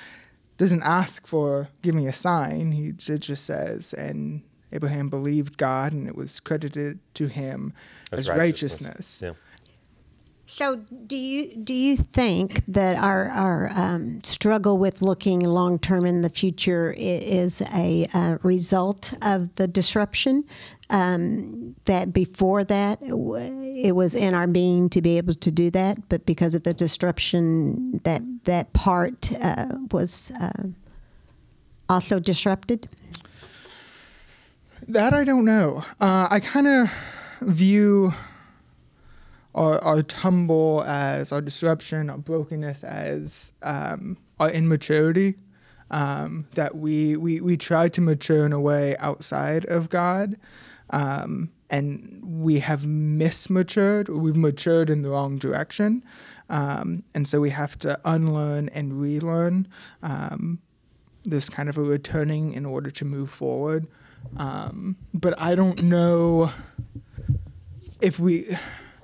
doesn't ask for give me a sign. He just says, and Abraham believed God, and it was credited to him As as righteousness. righteousness. Yeah. So, do you do you think that our our um, struggle with looking long term in the future is a uh, result of the disruption? Um, that before that it was in our being to be able to do that, but because of the disruption, that that part uh, was uh, also disrupted. That I don't know. Uh, I kind of view our, our tumble as our disruption, our brokenness as um, our immaturity. Um, that we, we we try to mature in a way outside of God, um, and we have mismatured. We've matured in the wrong direction, um, and so we have to unlearn and relearn. Um, there's kind of a returning in order to move forward. Um, but I don't know if we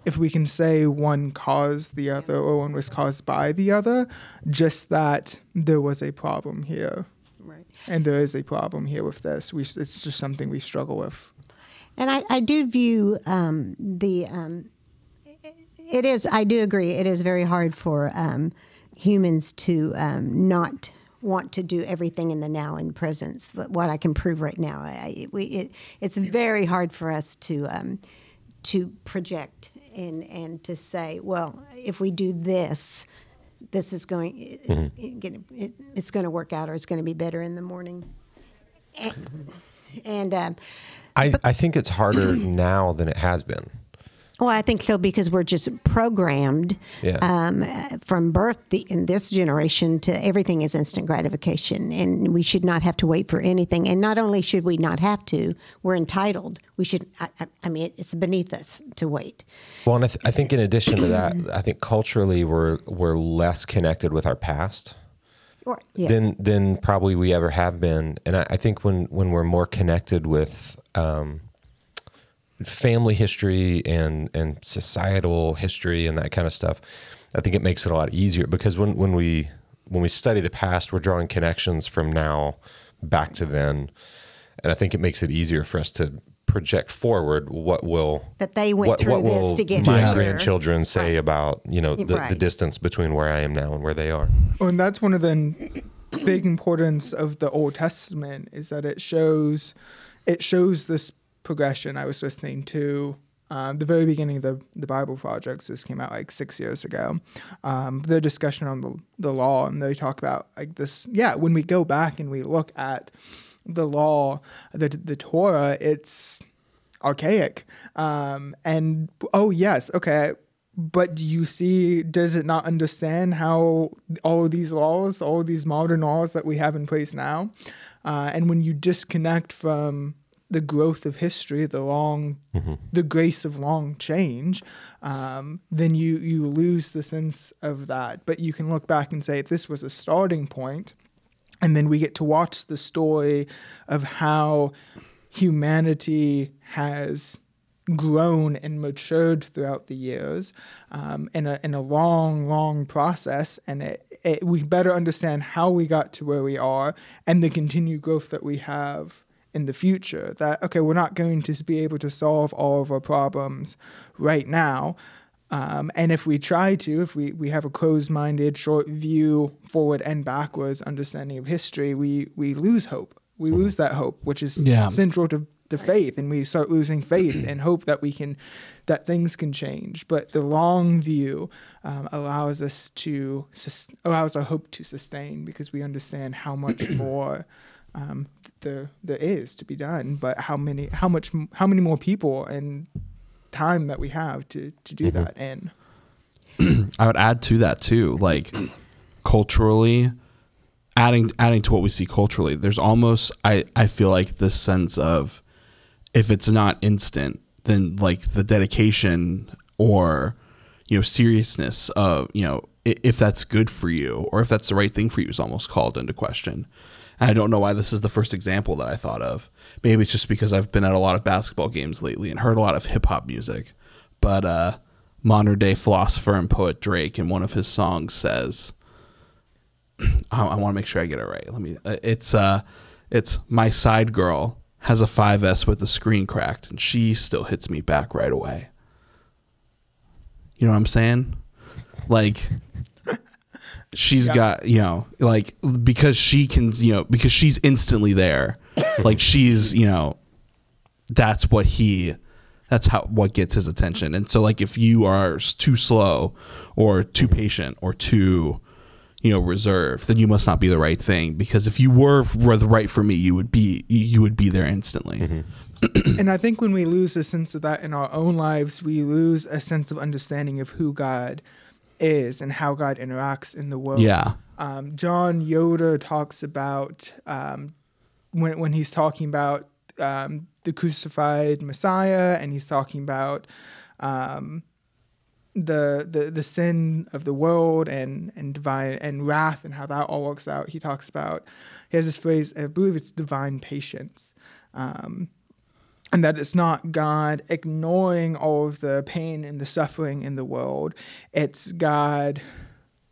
if we can say one caused the other or one was caused by the other, just that there was a problem here. Right. And there is a problem here with this. We, it's just something we struggle with. And I, I do view um, the, um, it is, I do agree, it is very hard for um, humans to um, not want to do everything in the now and presence, but what I can prove right now. I, we, it, it's very hard for us to, um, to project and, and to say, well, if we do this, this is going, it, it, it, it's going to work out or it's going to be better in the morning. And, and um, I, I think it's harder <clears throat> now than it has been. Well, I think so because we're just programmed Yeah. um, from birth the, in this generation to everything is instant gratification, and we should not have to wait for anything. And not only should we not have to, we're entitled. We should. I, I- I mean, it's beneath us to wait. Well, and I, th- I think in addition to that, I think culturally we're we're less connected with our past Or yes. than than probably we ever have been. And I, I think when when we're more connected with um, family history and and societal history and that kind of stuff, I think it makes it a lot easier because when when we when we study the past, we're drawing connections from now back to then, and I think it makes it easier for us to project forward what will That they went what, through what this will to get my here. grandchildren say about you know the, the distance between where I am now and where they are. Oh, and that's one of the big importance of the Old Testament is that it shows it shows this progression. I was listening to um, the very beginning of the the Bible projects. This came out like six years ago. Um, the discussion on the the law, and they talk about like this. Yeah, when we go back and we look at the law, the the Torah, it's archaic. Um, and oh yes, okay. But do you see? Does it not understand how all of these laws, all of these modern laws that we have in place now, uh, and when you disconnect from the growth of history, the long, the grace of long change, um, then you you lose the sense of that. But you can look back and say this was a starting point, and then we get to watch the story of how humanity has grown and matured throughout the years um, in, a, in a long, long process. And it, it, we better understand how we got to where we are and the continued growth that we have in the future. That, okay, we're not going to be able to solve all of our problems right now. Um, and if we try to, if we, we have a closed minded, short view, forward and backwards understanding of history, we, we lose hope. We lose that hope, which is Yeah. central to, to faith. And we start losing faith and hope that we can, that things can change. But the long view um, allows us to, sus- allows our hope to sustain because we understand how much <clears throat> more um, there there is to be done, but how many how much how many more people and time that we have to to do mm-hmm. that in. <clears throat> I would add to that too, like culturally, adding adding to what we see culturally. There's almost I I feel like this sense of if it's not instant, then like the dedication or you know seriousness of you know if that's good for you or if that's the right thing for you is almost called into question. I don't know why this is the first example that I thought of. Maybe it's just because I've been at a lot of basketball games lately and heard a lot of hip hop music. But uh, modern day philosopher and poet Drake in one of his songs says, <clears throat> I, I want to make sure I get it right. Let me. uh, It's uh, it's my side girl has a 5S with the screen cracked and she still hits me back right away. You know what I'm saying? Like she's Yeah. got, you know, like because she can, you know, because she's instantly there. <laughs> like she's, you know, that's what he that's how what gets his attention. And so like if you are too slow or too patient or too you know reserved, then you must not be the right thing because if you were were the right for me, you would be you would be there instantly. Mm-hmm. <clears throat> and I think when we lose a sense of that in our own lives, we lose a sense of understanding of who God is and how God interacts in the world. Yeah. Um, John Yoder talks about um, when when he's talking about um, the crucified Messiah, and he's talking about um, the the the sin of the world and and divine and wrath and how that all works out. He talks about he has this phrase, I believe it's divine patience. Um, and that it's not God ignoring all of the pain and the suffering in the world. It's God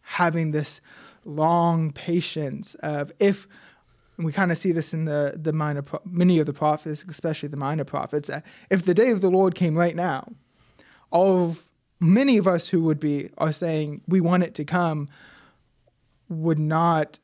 having this long patience of if we kind of see this in the the minor pro- many of the prophets, especially the minor prophets. uh, If the day of the Lord came right now, all of many of us who would be are saying we want it to come would not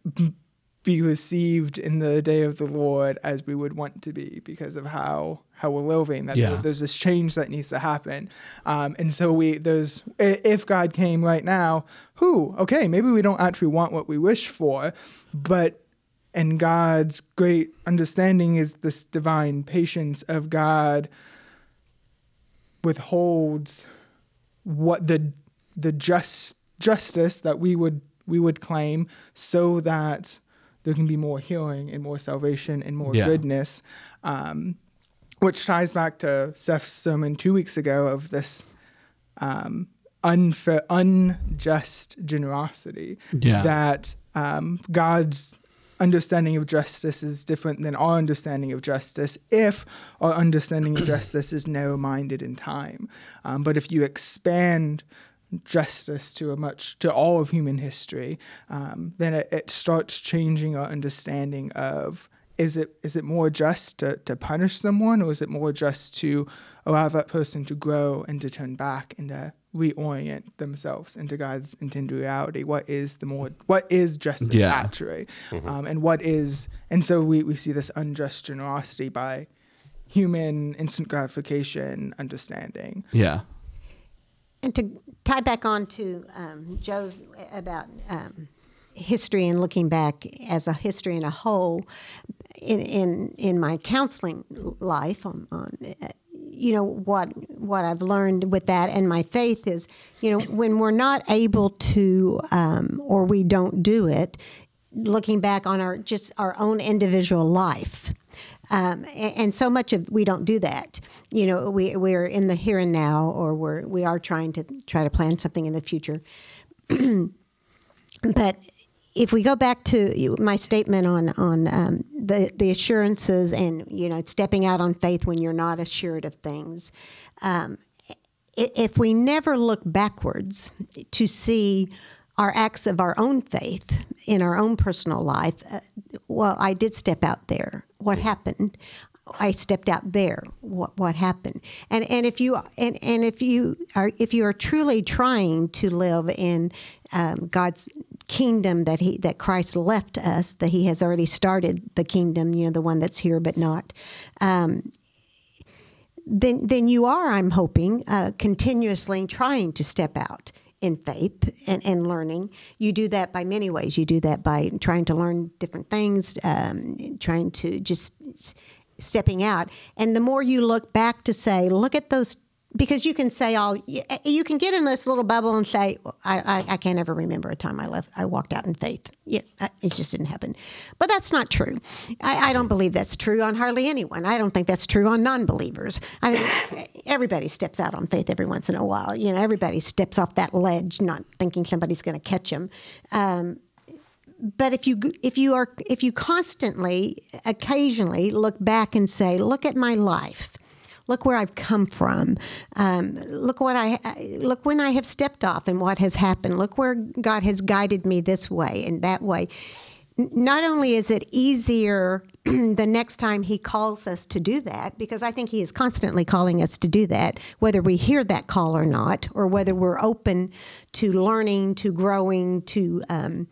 be received in the day of the Lord as we would want to be because of how how we're living. That Yeah. there's this change that needs to happen, um, and so we there's if God came right now, who okay maybe we don't actually want what we wish for, but and God's great understanding is this divine patience of God withholds what the the just justice that we would we would claim so that there can be more healing and more salvation and more Yeah. goodness um, which ties back to Seth's sermon two weeks ago of this um, unfair, unjust generosity. Yeah. That um, God's understanding of justice is different than our understanding of justice if our understanding of <clears throat> justice is narrow minded in time. Um, but if you expand justice to a much to all of human history, um, then it, it starts changing our understanding of is it is it more just to, to punish someone or is it more just to allow that person to grow and to turn back and to reorient themselves into God's intended reality? What is the more what is justice Yeah. actually? Um, and what is and so we, we see this unjust generosity by human instant gratification understanding. Yeah. And to tie back on to um, Joe's about um, history and looking back as a history in a whole, in in, in my counseling life, on, on uh, you know what what I've learned with that and my faith is, you know, when we're not able to um, or we don't do it, looking back on our just our own individual life. Um, and, and so much of we don't do that. You know, we we're in the here and now, or we're we are trying to try to plan something in the future. <clears throat> but if we go back to my statement on on um, the the assurances and you know stepping out on faith when you're not assured of things, um, if we never look backwards to see our acts of our own faith in our own personal life, uh, well, I did step out there. What happened? I stepped out there. What what happened? And and if you and, and if you are if you are truly trying to live in um, God's kingdom that he that Christ left us, that He has already started the kingdom, you know, the one that's here but not. Um, then then you are, I'm hoping, uh, continuously trying to step out in faith and, and learning. You do that by many ways. You do that by trying to learn different things, um, trying to just stepping out. And the more you look back to say, look at those. Because you can say all you can get in this little bubble and say I, I, I can't ever remember a time I left I walked out in faith. Yeah it just didn't happen. But that's not true. I, I don't believe that's true on hardly anyone. I don't think that's true on non-believers. I mean, <laughs> everybody steps out on faith every once in a while. You know everybody steps off that ledge not thinking somebody's going to catch them um, but if you if you are if you constantly occasionally look back and say look at my life look where i've come from. Um, look what i look when i have stepped off and what has happened. Look where god has guided me this way and that way. Not only is it easier <clears throat> the next time he calls us to do that because i think he is constantly calling us to do that whether we hear that call or not or whether we're open to learning to growing to um,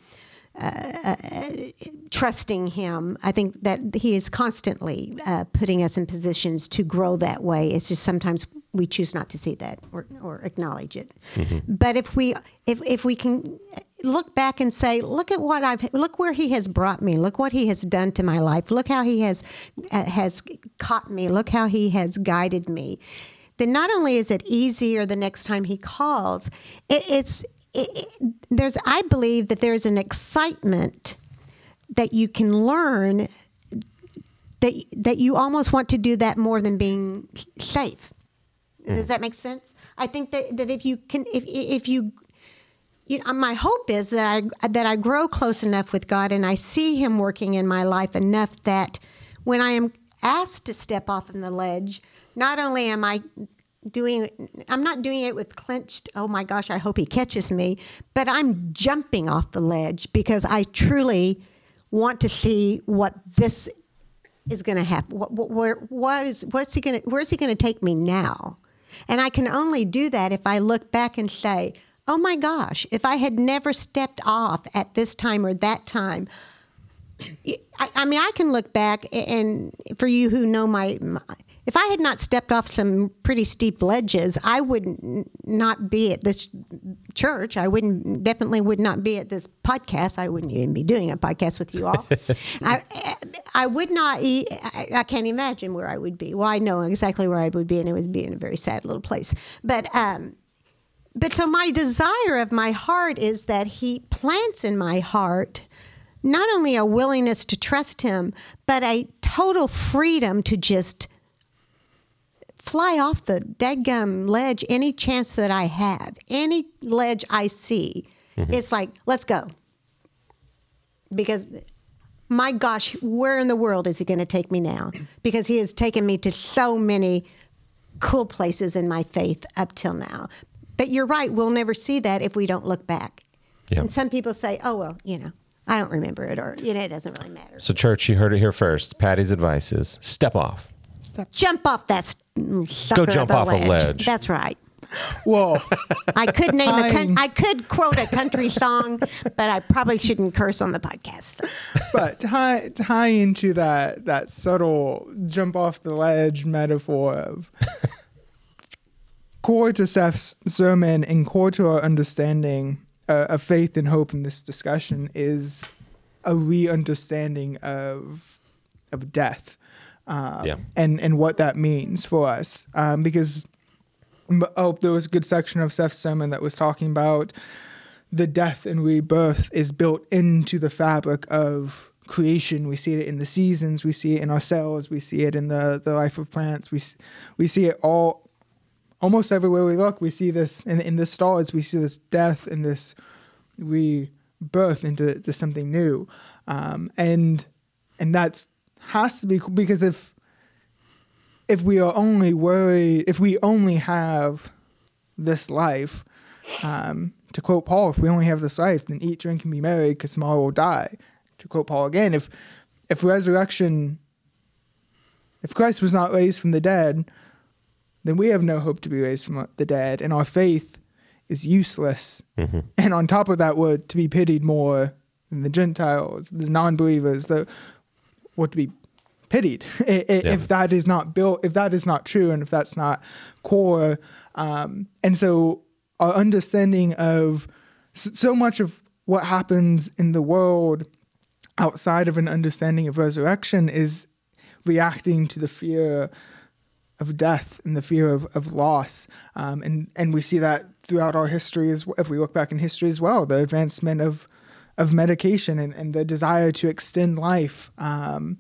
trusting him. I think that he is constantly uh, putting us in positions to grow that way. It's just sometimes we choose not to see that or, or acknowledge it. But if we if if we can look back and say, look at what I've look where he has brought me. Look what he has done to my life. Look how he has uh, has caught me. Look how he has guided me. Then not only is it easier the next time he calls, it, it's it, it, there's I believe that there's an excitement that you can learn that that you almost want to do that more than being safe. Does mm-hmm. that make sense? I think that, that if you can if if you you know, my hope is that I that I grow close enough with God and I see Him working in my life enough that when I am asked to step off in the ledge, not only am I doing I'm not doing it with clenched, oh my gosh, I hope he catches me, but I'm jumping off the ledge because I truly want to see what this is going to happen. What, what, where, what is, what's he going to, where's he going to take me now? And I can only do that if I look back and say, oh my gosh, if I had never stepped off at this time or that time, <clears throat> I, I mean, I can look back and for you who know my, my, if I had not stepped off some pretty steep ledges, I would not be at this church. I wouldn't definitely would not be at this podcast. I wouldn't even be doing a podcast with you all. <laughs> I, I would not. I can't imagine where I would be. Well, I know exactly where I would be, and it would be in a very sad little place. But um, but so my desire of my heart is that he plants in my heart not only a willingness to trust him, but a total freedom to just fly off the dadgum ledge any chance that I have, any ledge I see. Mm-hmm. It's like, let's go. Because my gosh, where in the world is he going to take me now? Because he has taken me to so many cool places in my faith up till now. But you're right, we'll never see that if we don't look back. Yeah. And some people say, oh, well, you know, I don't remember it, or, you know, it doesn't really matter. So, church, you heard it here first. Patti's advice is step off. Jump off that s- sucker of jump off a ledge. That's right. Whoa. I could name a <laughs> Fine. con- I could quote a country song, but I probably shouldn't curse on the podcast. but tie tie into that that subtle jump off the ledge metaphor of core to Seth's sermon and core to our understanding uh, of faith and hope in this discussion is a re-understanding of of death um, Yeah. and and what that means for us um, because oh there was a good section of Seth's sermon that was talking about the death and rebirth is built into the fabric of creation. We see it in the seasons, we see it in ourselves, we see it in the, the life of plants. We we see it all almost everywhere we look. We see this in in the stars. We see this death and this rebirth into to something new, um, and and that's has to be because if if we are only worried, if we only have this life, um, to quote Paul, if we only have this life, then eat, drink, and be merry, because tomorrow we'll die. To quote Paul again, if if resurrection if Christ was not raised from the dead, then we have no hope to be raised from the dead, and our faith is useless. And on top of that, we're to be pitied more than the Gentiles, the non-believers, the what to be pitied <laughs> I- i- Yeah. if that is not built, if that is not true, and if that's not core. Um, and so our understanding of so much of what happens in the world outside of an understanding of resurrection is reacting to the fear of death and the fear of, of loss. Um, and, and we see that throughout our history, as if we look back in history as well, the advancement of, of medication and, and the desire to extend life um,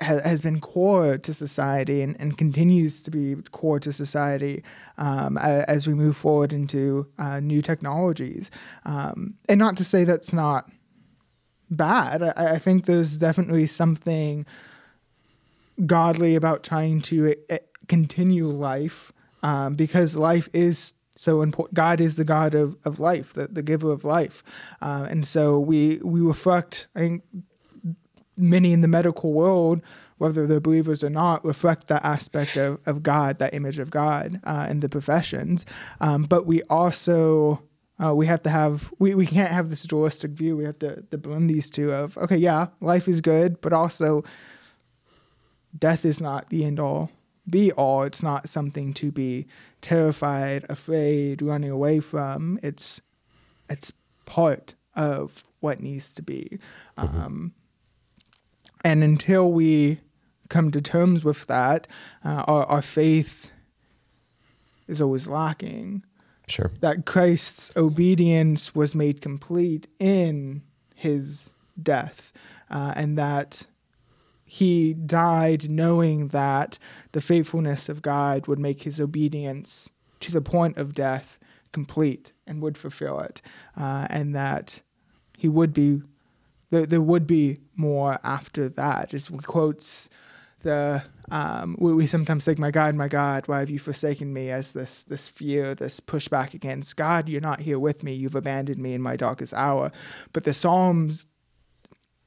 ha- has been core to society and, and continues to be core to society um, a- as we move forward into uh, new technologies. Um, and not to say that's not bad. I, I think there's definitely something godly about trying to uh, continue life um, because life is so important. God is the God of, of life, the, the giver of life. Uh, and so we, we reflect, I think, many in the medical world, whether they're believers or not, reflect that aspect of, of God, that image of God uh, in the professions. Um, but we also uh, we have to have we, we can't have this dualistic view. We have to, to blend these two of okay, yeah, life is good, but also death is not the end all be all. It's not something to be terrified, afraid, running away from. It's it's part of what needs to be. Um, and until we come to terms with that, uh, our, our faith is always lacking. Sure. That Christ's obedience was made complete in his death, uh, and that he died knowing that the faithfulness of God would make his obedience to the point of death complete and would fulfill it, uh, and that he would be there, there would be more after that. Just quotes the um, we, we sometimes think, "My God, my God, why have you forsaken me?" As this this fear, this pushback against God, you're not here with me. You've abandoned me in my darkest hour. But the Psalms,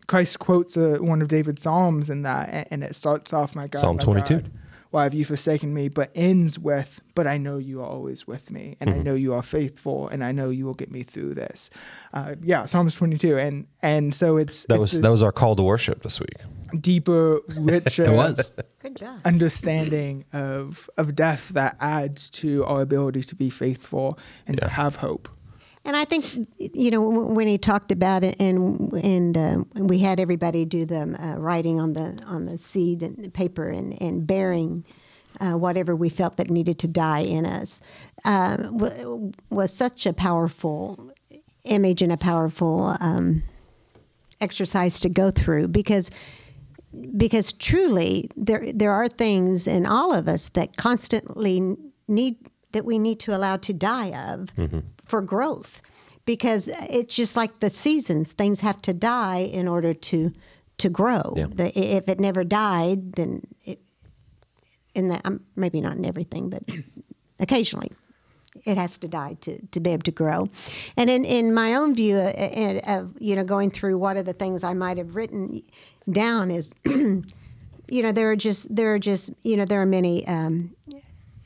Christ quotes uh, one of David's Psalms in that, a- and it starts off, "My God, Psalm my 22. God, why have you forsaken me?" But ends with, "But I know you are always with me, and I Mm-hmm. know you are faithful, and I know you will get me through this." Uh, yeah, Psalms 22, and and so it's That it's was this that was our call to worship this week. deeper, <laughs> richer It was. Good job. understanding of of death that adds to our ability to be faithful and to have hope. And I think you know when he talked about it, and and uh, we had everybody do the uh, writing on the on the seed and the paper and and bearing uh, whatever we felt that needed to die in us uh, w- was such a powerful image and a powerful um, exercise to go through because because truly there there are things in all of us that constantly need that we need to allow to die of for growth because it's just like the seasons things have to die in order to to grow Yeah. the, if it never died then it in that um, maybe not in everything but occasionally it has to die to, to be able to grow. And in, in my own view uh, uh, of, you know, going through what are the things I might have written down is, <clears throat> you know, there are just, there are just, you know, there are many um,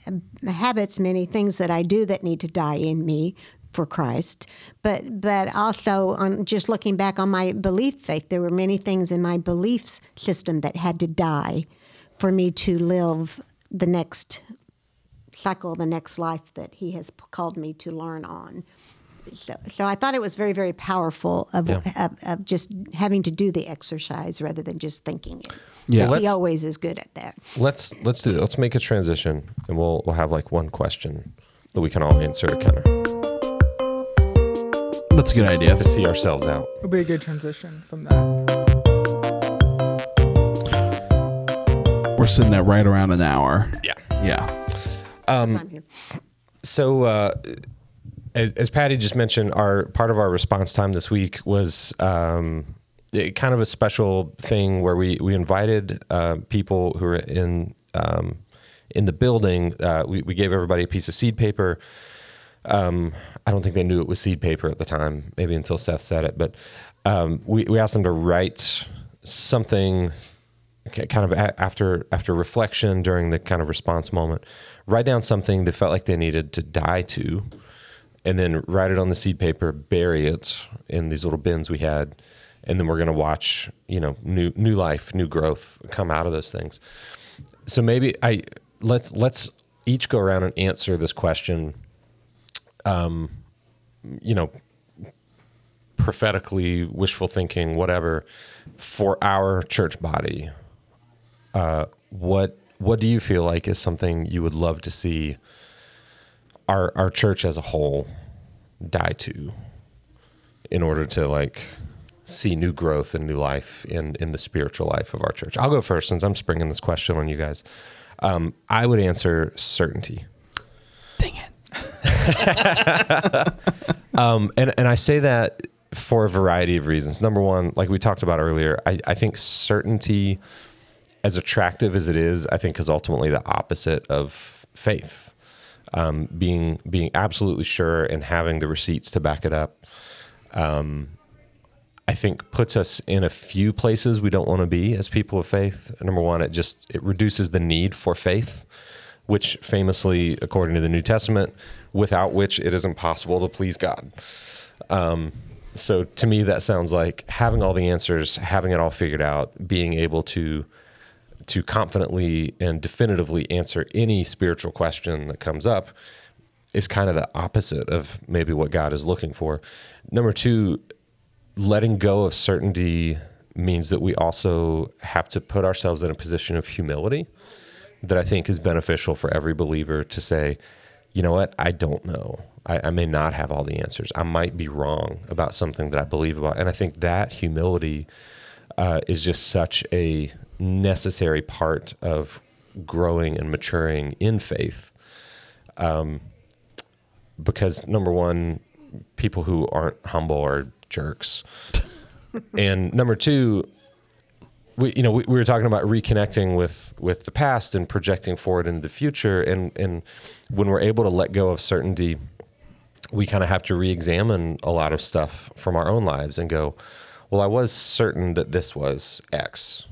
Uh, habits, many things that I do that need to die in me for Christ. But, but also on just looking back on my belief faith, there were many things in my belief system that had to die for me to live the next cycle the next life that he has called me to learn on. So, so I thought it was very, very powerful of, Yeah. of, of just having to do the exercise rather than just thinking it. Yeah. Well, he always is good at that. Let's let's do let's make a transition and we'll we'll have like one question that we can all answer to kind of That's a good idea. to see ourselves out. It'll be a good transition from that. We're sitting at right around an hour. Yeah. Yeah. I'm. So, uh, as, as Patti just mentioned, our part of our response time this week was um, it- kind of a special thing where we we invited uh, people who were in um, in the building. Uh, we, we gave everybody a piece of seed paper. Um, I don't think they knew it was seed paper at the time, maybe until Seth said it. But um, we we asked them to write something kind of a- after after reflection during the kind of response moment, write down something they felt like they needed to die to, and then write it on the seed paper, bury it in these little bins we had, and then we're gonna watch you know new new life, new growth come out of those things. So maybe I let's let's each go around and answer this question. Um, you know, prophetically, wishful thinking, whatever, for our church body. Uh, what what do you feel like is something you would love to see our our church as a whole die to in order to like see new growth and new life in in the spiritual life of our church? I'll go first since I'm springing this question on you guys. Um, I would answer certainty. Dang it. <laughs> Um, and and I say that for a variety of reasons. Number one, like we talked about earlier, I, I think certainty, as attractive as it is, I think is ultimately the opposite of faith. Um, being being absolutely sure and having the receipts to back it up, um, I think puts us in a few places we don't want to be as people of faith. Number one, it just it reduces the need for faith, which famously, according to the New Testament, without which it is impossible to please God. Um, so to me, that sounds like having all the answers, having it all figured out, being able to to confidently and definitively answer any spiritual question that comes up is kind of the opposite of maybe what God is looking for. Number two, letting go of certainty means that we also have to put ourselves in a position of humility that I think is beneficial for every believer to say, you know what, I don't know. I, I may not have all the answers. I might be wrong about something that I believe about. And I think that humility uh, is just such a necessary part of growing and maturing in faith. Um, because number one, people who aren't humble are jerks. <laughs> and number two, we you know we, we were talking about reconnecting with with the past and projecting forward into the future. And and when we're able to let go of certainty we kind of have to re-examine a lot of stuff from our own lives and go well i was certain that this was x.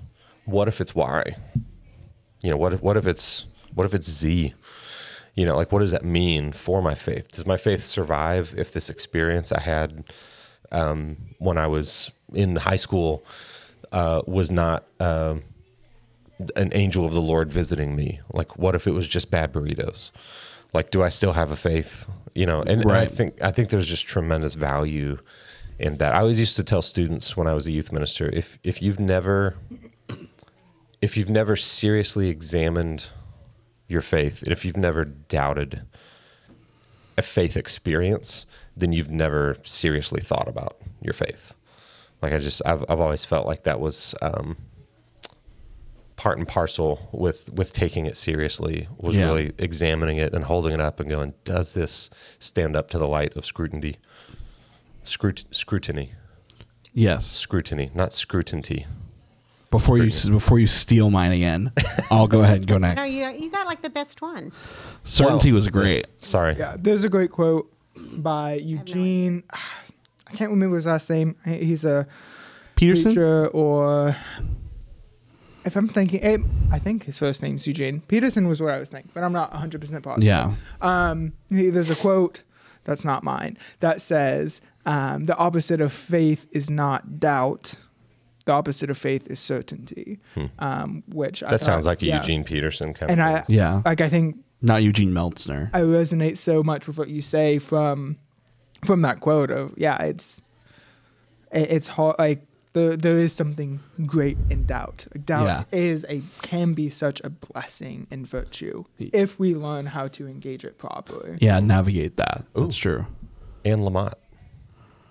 What if it's y? You know what if what if it's what if it's z you know like what does that mean for my faith does my faith survive if this experience i had um, when i was in high school uh, was not um an angel of the Lord visiting me. Like, what if it was just bad burritos? Like, do I still have a faith? You know, and, and I think I think there's just tremendous value in that. I always used to tell students when I was a youth minister, if if you've never if you've never seriously examined your faith, and if you've never doubted a faith experience, then you've never seriously thought about your faith. Like I just, I've, I've always felt like that was um, part and parcel with with taking it seriously. Was Yeah. really examining it and holding it up and going, does this stand up to the light of scrutiny? Scrut- scrutiny, Yes. scrutiny, not scrutiny. Before you before you steal mine again, I'll go ahead and go next. <laughs> No, next. you you got like the best one. Certainty Well, was great. Sorry. Yeah, there's a great quote by Eugene. I can't remember his last name. He's a Peterson. preacher, or if I'm thinking, eh, I think his first name's Eugene. Peterson was what I was thinking, but I'm not 100 percent positive. Yeah. Um, he, there's a quote that's not mine that says, um, "The opposite of faith is not doubt. The opposite of faith is certainty." Um, which I Hmm. That thought- sounds like a yeah. Eugene Peterson kind And of I, thing. Yeah. like, I think Not Eugene Meltzner. I resonate so much with what you say from from that quote of yeah, it's it, it's hard like there there is something great in doubt. Doubt Yeah. is a can be such a blessing and virtue if we learn how to engage it properly. Yeah, navigate that. That's true. Anne Lamott.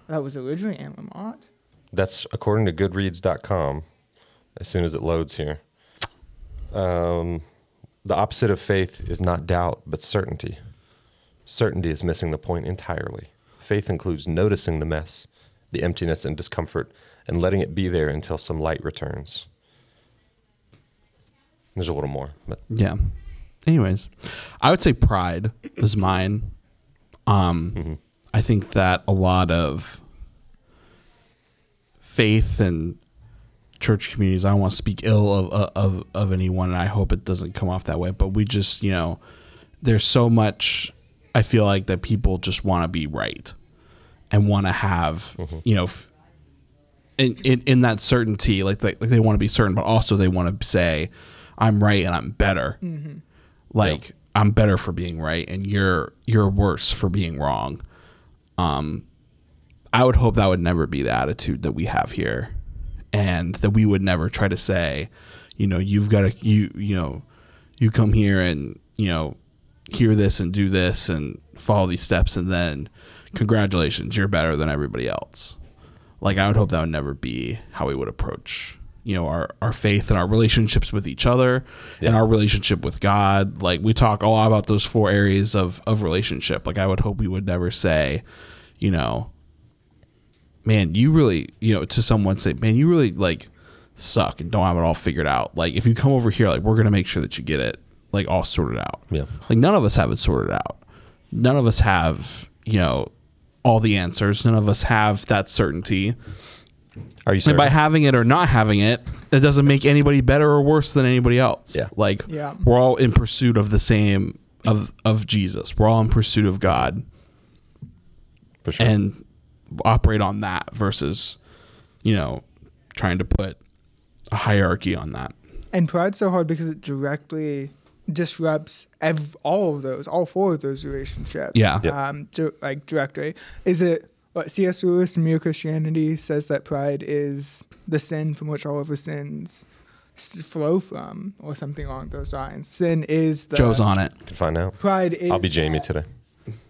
That was originally Anne Lamott. That's according to Goodreads.com. As soon as it loads here, um, the opposite of faith is not doubt, but certainty. Certainty is missing the point entirely. Faith includes noticing the mess, the emptiness and discomfort, and letting it be there until some light returns. There's a little more, but Yeah. Anyways, I would say pride is mine. Um, I think that a lot of faith and church communities. I don't want to speak ill of uh, of of anyone, and I hope it doesn't come off that way. But we just, you know, there's so much. I feel like that people just want to be right and want to have, mm-hmm. you know, f- in, in in that certainty, like they, like they want to be certain, but also they want to say, "I'm right and I'm better." Mm-hmm. Like I'm better for being right, and you're you're worse for being wrong. Um, I would hope that would never be the attitude that we have here, and that we would never try to say, you know, you've got to you you know, you come here and you know, hear this and do this and follow these steps, and then congratulations, you're better than everybody else. Like I would hope that would never be how we would approach you know our, our faith and our relationships with each other and our relationship with God. Like we talk a lot about those four areas of of relationship. Like I would hope we would never say, you know, man, you really, you know, to someone say, man, you really like suck and don't have it all figured out. Like if you come over here, like we're gonna make sure that you get it like all sorted out. Yeah. Like none of us have it sorted out. None of us have, you know, all the answers. None of us have that certainty. Are you And certain? by having it or not having it, it doesn't make anybody better or worse than anybody else. Yeah. Like Yeah. we're all in pursuit of the same of of Jesus. We're all in pursuit of God For sure. and operate on that versus, you know, trying to put a hierarchy on that. And pride's so hard because it directly disrupts ev- all of those, all four of those relationships. Yeah. Yep. Um, di- like directly. Is it what C.S. Lewis in Mere Christianity says that pride is the sin from which all of our sins flow from, or something along those lines? Sin is the Joe's on it. Can find out. Pride is I'll be Jamie today.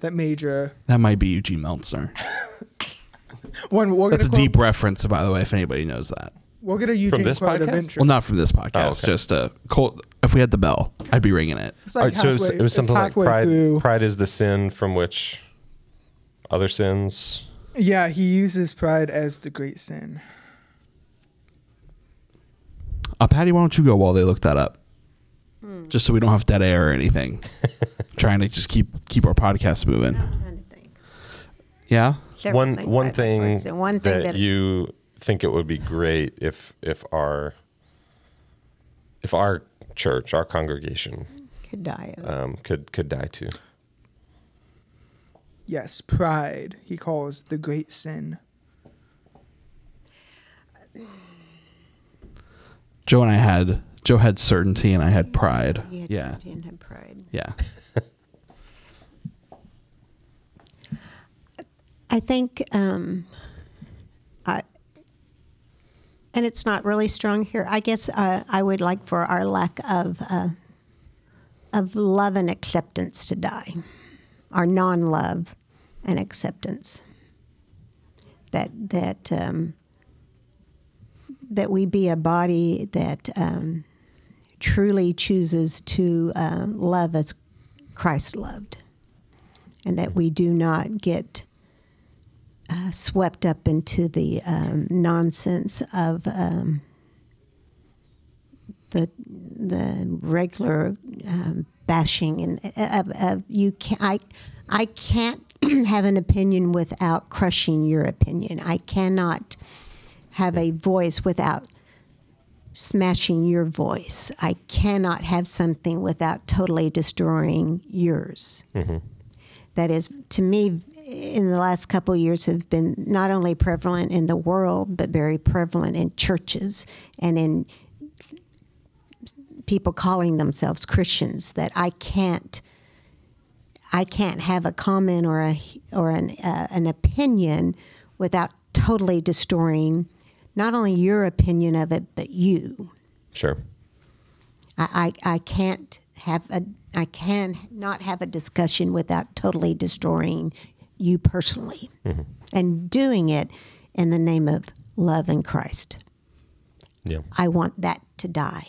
that major That might be Eugene Meltzner. <laughs> one. We're That's a gonna deep reference, by the way, if anybody knows that. We'll get a Eugene this quote podcast? eventually. Well, not from this podcast. Oh, okay. Just a cold. If we had the bell, I'd be ringing it. It's All like right, so it was, it was something like pride. through- Pride is the sin from which other sins. Yeah, he uses pride as the great sin. Uh, Patti, why don't you go while they look that up? Just so we don't have dead air or anything. <laughs> Trying to just keep keep our podcast moving. I'm trying to think. Yeah. Several one one thing, one thing that, that, you think it would be great if if our if our church, our congregation, could die of. um, could could die to. Yes, pride he calls the great sin. Joe and I had Joe had certainty and I had pride. He had Yeah. he didn't have pride. Yeah. I think, um, I, and it's not really strong here. I guess uh, I would like for our lack of uh, of love and acceptance to die, our non-love and acceptance. That that um, that we be a body that um, truly chooses to uh, love as Christ loved, and that we do not get uh, swept up into the um, nonsense of um, the the regular um, bashing and of, of you can I I can't <clears throat> have an opinion without crushing your opinion. I cannot have a voice without smashing your voice. I cannot have something without totally destroying yours that is to me in the last couple of years have been not only prevalent in the world but very prevalent in churches and in people calling themselves Christians that I can't I can't have a comment or a or an uh, an opinion without totally destroying not only your opinion of it but you. Sure. I, I, I can't have a I can not have a discussion without totally destroying you personally, mm-hmm. and doing it in the name of love in Christ. Yeah. I want that to die.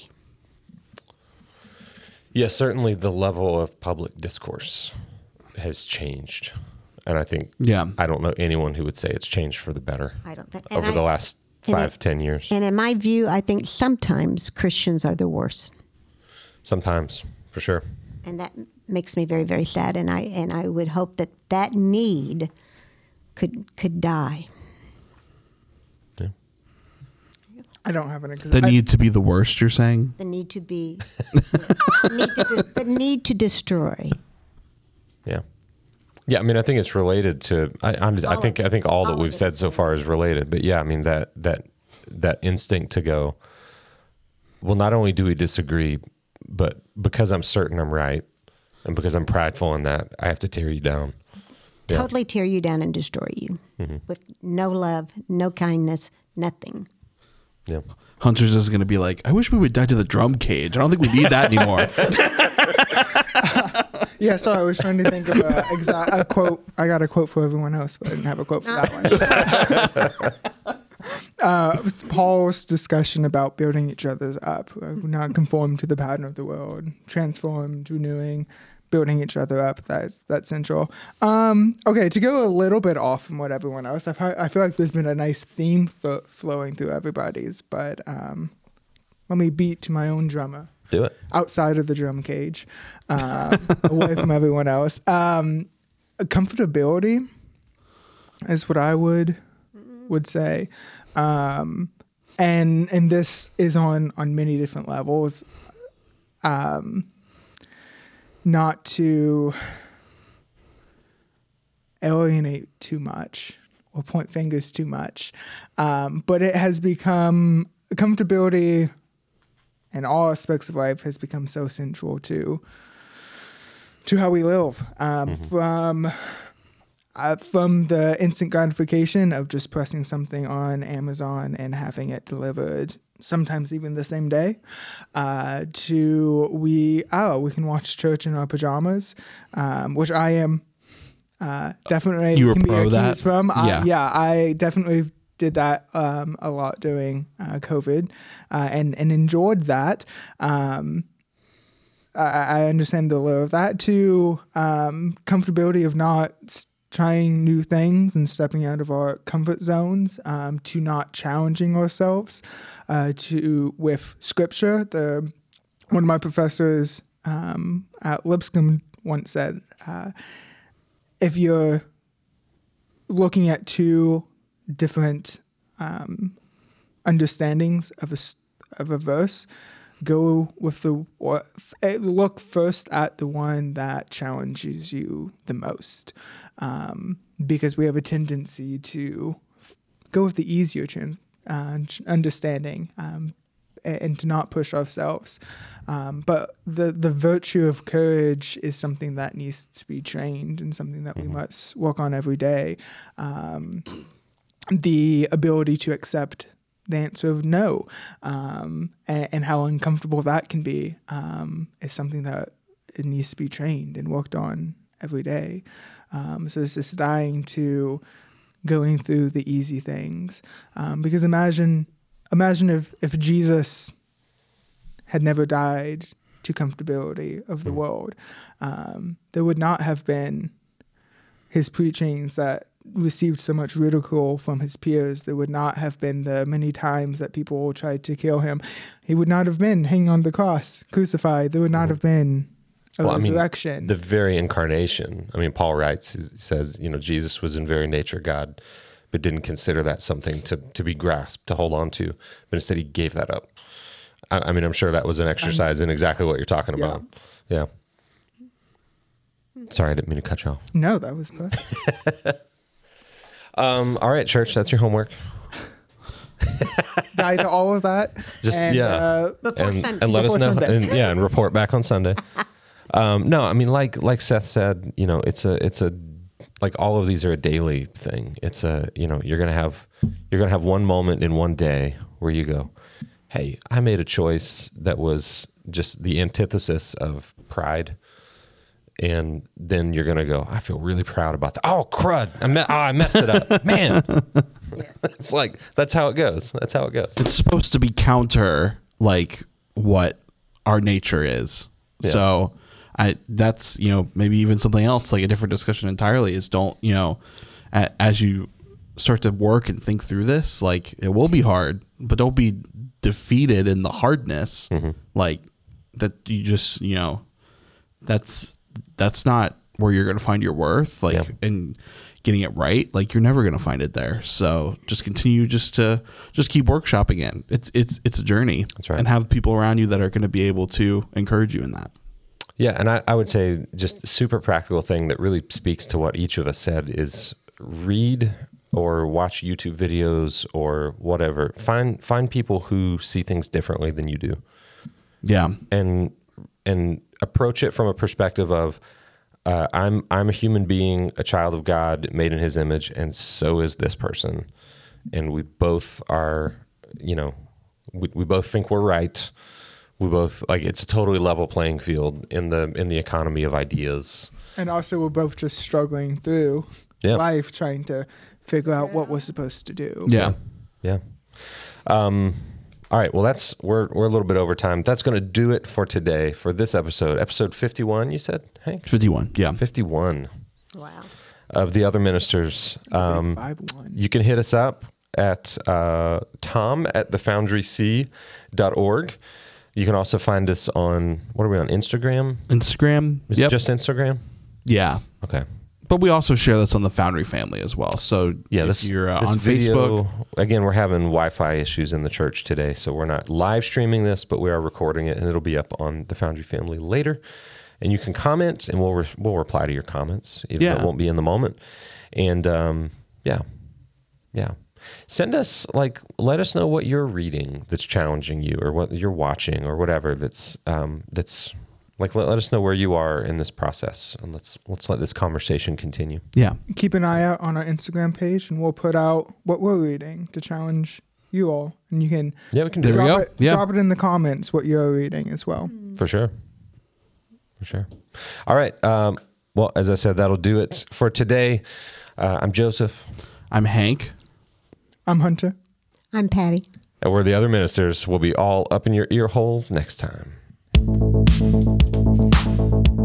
Yeah, certainly the level of public discourse has changed. And I think Yeah. I don't know anyone who would say it's changed for the better I don't think and over the I- last and five, it- ten years. And in my view, I think sometimes Christians are the worst, Sometimes, for sure. And that makes me very very sad. And I and I would hope that that need could could die. Yeah. I don't have any. 'cause The I- need to be the worst. You're saying? The need to be, <laughs> need to dis- the need to destroy. Yeah. Yeah, I mean, I think it's related to. I, I'm, I think I think all that all of we've said so far is related. But yeah, I mean that that that instinct to go. Well, not only do we disagree, but because I'm certain I'm right, and because I'm prideful in that, I have to tear you down. Yeah. Totally tear you down and destroy you mm-hmm. with no love, no kindness, nothing. Yeah. Hunters is going to be like, I wish we would die to the drum cage. I don't think we need that anymore. <laughs> Yeah, so I was trying to think of a, exact, a quote. I got a quote for everyone else, but I didn't have a quote for that ah. one. <laughs> uh, Paul's discussion about building each other's up, uh, not conform to the pattern of the world, transformed, renewing, building each other up. That's that's central. Um, okay, to go a little bit off from what everyone else, I've, I feel like there's been a nice theme th- flowing through everybody's, but um, let me beat to my own drummer Do it. outside of the drum cage, uh, away from everyone else. Um, comfortability is what I would would say, um, and and this is on on many different levels. Um, not to alienate too much or point fingers too much, um, but it has become comfortability in all aspects of life has become so central to to how we live. Um, From uh, from the instant gratification of just pressing something on Amazon and having it delivered, sometimes even the same day, uh, to we oh we can watch church in our pajamas, um, which I am uh, definitely You were can pro that? from. I- Yeah. yeah, I definitely did that um, a lot during uh, COVID, uh, and and enjoyed that. Um, I, I understand the lure of that. To um, comfortability of not trying new things and stepping out of our comfort zones. Um, to not challenging ourselves. Uh, to with scripture, the one of my professors um, at Lipscomb once said, uh, if you're looking at two different um, understandings of a of a verse, go with the eh, look first at the one that challenges you the most, um, because we have a tendency to go with the easier trans- uh, understanding. Um, and to not push ourselves, um, but the the virtue of courage is something that needs to be trained and something that we must work on every day. Um, the ability to accept the answer of no um, and, and how uncomfortable that can be um, is something that it needs to be trained and worked on every day. Um, so it's just dying to going through the easy things. Um, because imagine imagine if if Jesus had never died to comfortability of the world, um, there would not have been his preachings that received so much ridicule from his peers. There would not have been the many times that people tried to kill him. He would not have been hanging on the cross, crucified. There would not mm-hmm. have been a Well, I mean, resurrection. the very incarnation. I mean, Paul writes, he says, you know, Jesus was in very nature God, but didn't consider that something to, to be grasped, to hold on to, but instead he gave that up. I, I mean, I'm sure that was an exercise in exactly what you're talking Yeah. about. Yeah. Sorry, I didn't mean to cut you off. no, that was perfect. <laughs> Um, all right, church, that's your homework. <laughs> Die to all of that. Just- and, yeah. Uh, Before and, Sunday. and let us know Sunday. and yeah and report back on sunday <laughs> um, no i mean like like seth said you know it's a it's a like all of these are a daily thing it's a you know you're gonna have you're gonna have one moment in one day where you go hey i made a choice that was just the antithesis of pride and then you're gonna go i feel really proud about that oh crud i, me- oh, I messed it up <laughs> man it's like that's how it goes that's how it goes it's supposed to be counter like what our nature is. Yeah. So I that's you know maybe even something else like a different discussion entirely is don't you know a, as you start to work and think through this like it will be hard but don't be defeated in the hardness mm-hmm. like that you just you know that's that's not where you're going to find your worth like Yeah. and getting it right, like you're never gonna find it there. So just continue just to just keep workshopping it. It's it's it's a journey. That's right. And have people around you that are gonna be able to encourage you in that. Yeah, and I, I would say just a super practical thing that really speaks to what each of us said is read or watch YouTube videos or whatever. Find find people who see things differently than you do. Yeah. and and approach it from a perspective of uh, I'm I'm a human being, a child of God, made in His image, and so is this person, and we both are, you know, we, we both think we're right. We both like it's a totally level playing field in the in the economy of ideas. And also, we're both just struggling through Yeah. life, trying to figure out what we're supposed to do. Yeah. Yeah. Um, all right. Well, that's we're we're a little bit over time. That's going to do it for today for this episode, episode fifty one. You said, Hank, Fifty one. Yeah. fifty one. Wow. of the other ministers. Um, one. you can hit us up at uh, tom at thefoundryc.org. You can also find us on, what are we on, Instagram? Instagram. Is yep. it just Instagram? yeah. Okay. But we also share this on the Foundry family as well. So Yeah, this, you're uh, this on video, Facebook. Again, we're having Wi Fi issues in the church today. So we're not live streaming this, but we are recording it and it'll be up on the Foundry family later. And you can comment and we'll, re- we'll reply to your comments, even though Yeah. it won't be in the moment. And um, yeah, yeah. Send us, like, let us know what you're reading that's challenging you or what you're watching or whatever that's, um, that's, like, let, let us know where you are in this process and let's, let's let this conversation continue. Yeah. Keep an eye out on our Instagram page, and we'll put out what we're reading to challenge you all. And you can Yeah, we can do There we drop it, Yeah. drop it in the comments what you're reading as well. For sure. For sure. All right. Um, well, as I said, that'll do it for today. Uh, I'm Joseph, I'm Hank. I'm Hunter. I'm Patti. and we're the other ministers. We'll be all up in your ear holes next time. Thank you.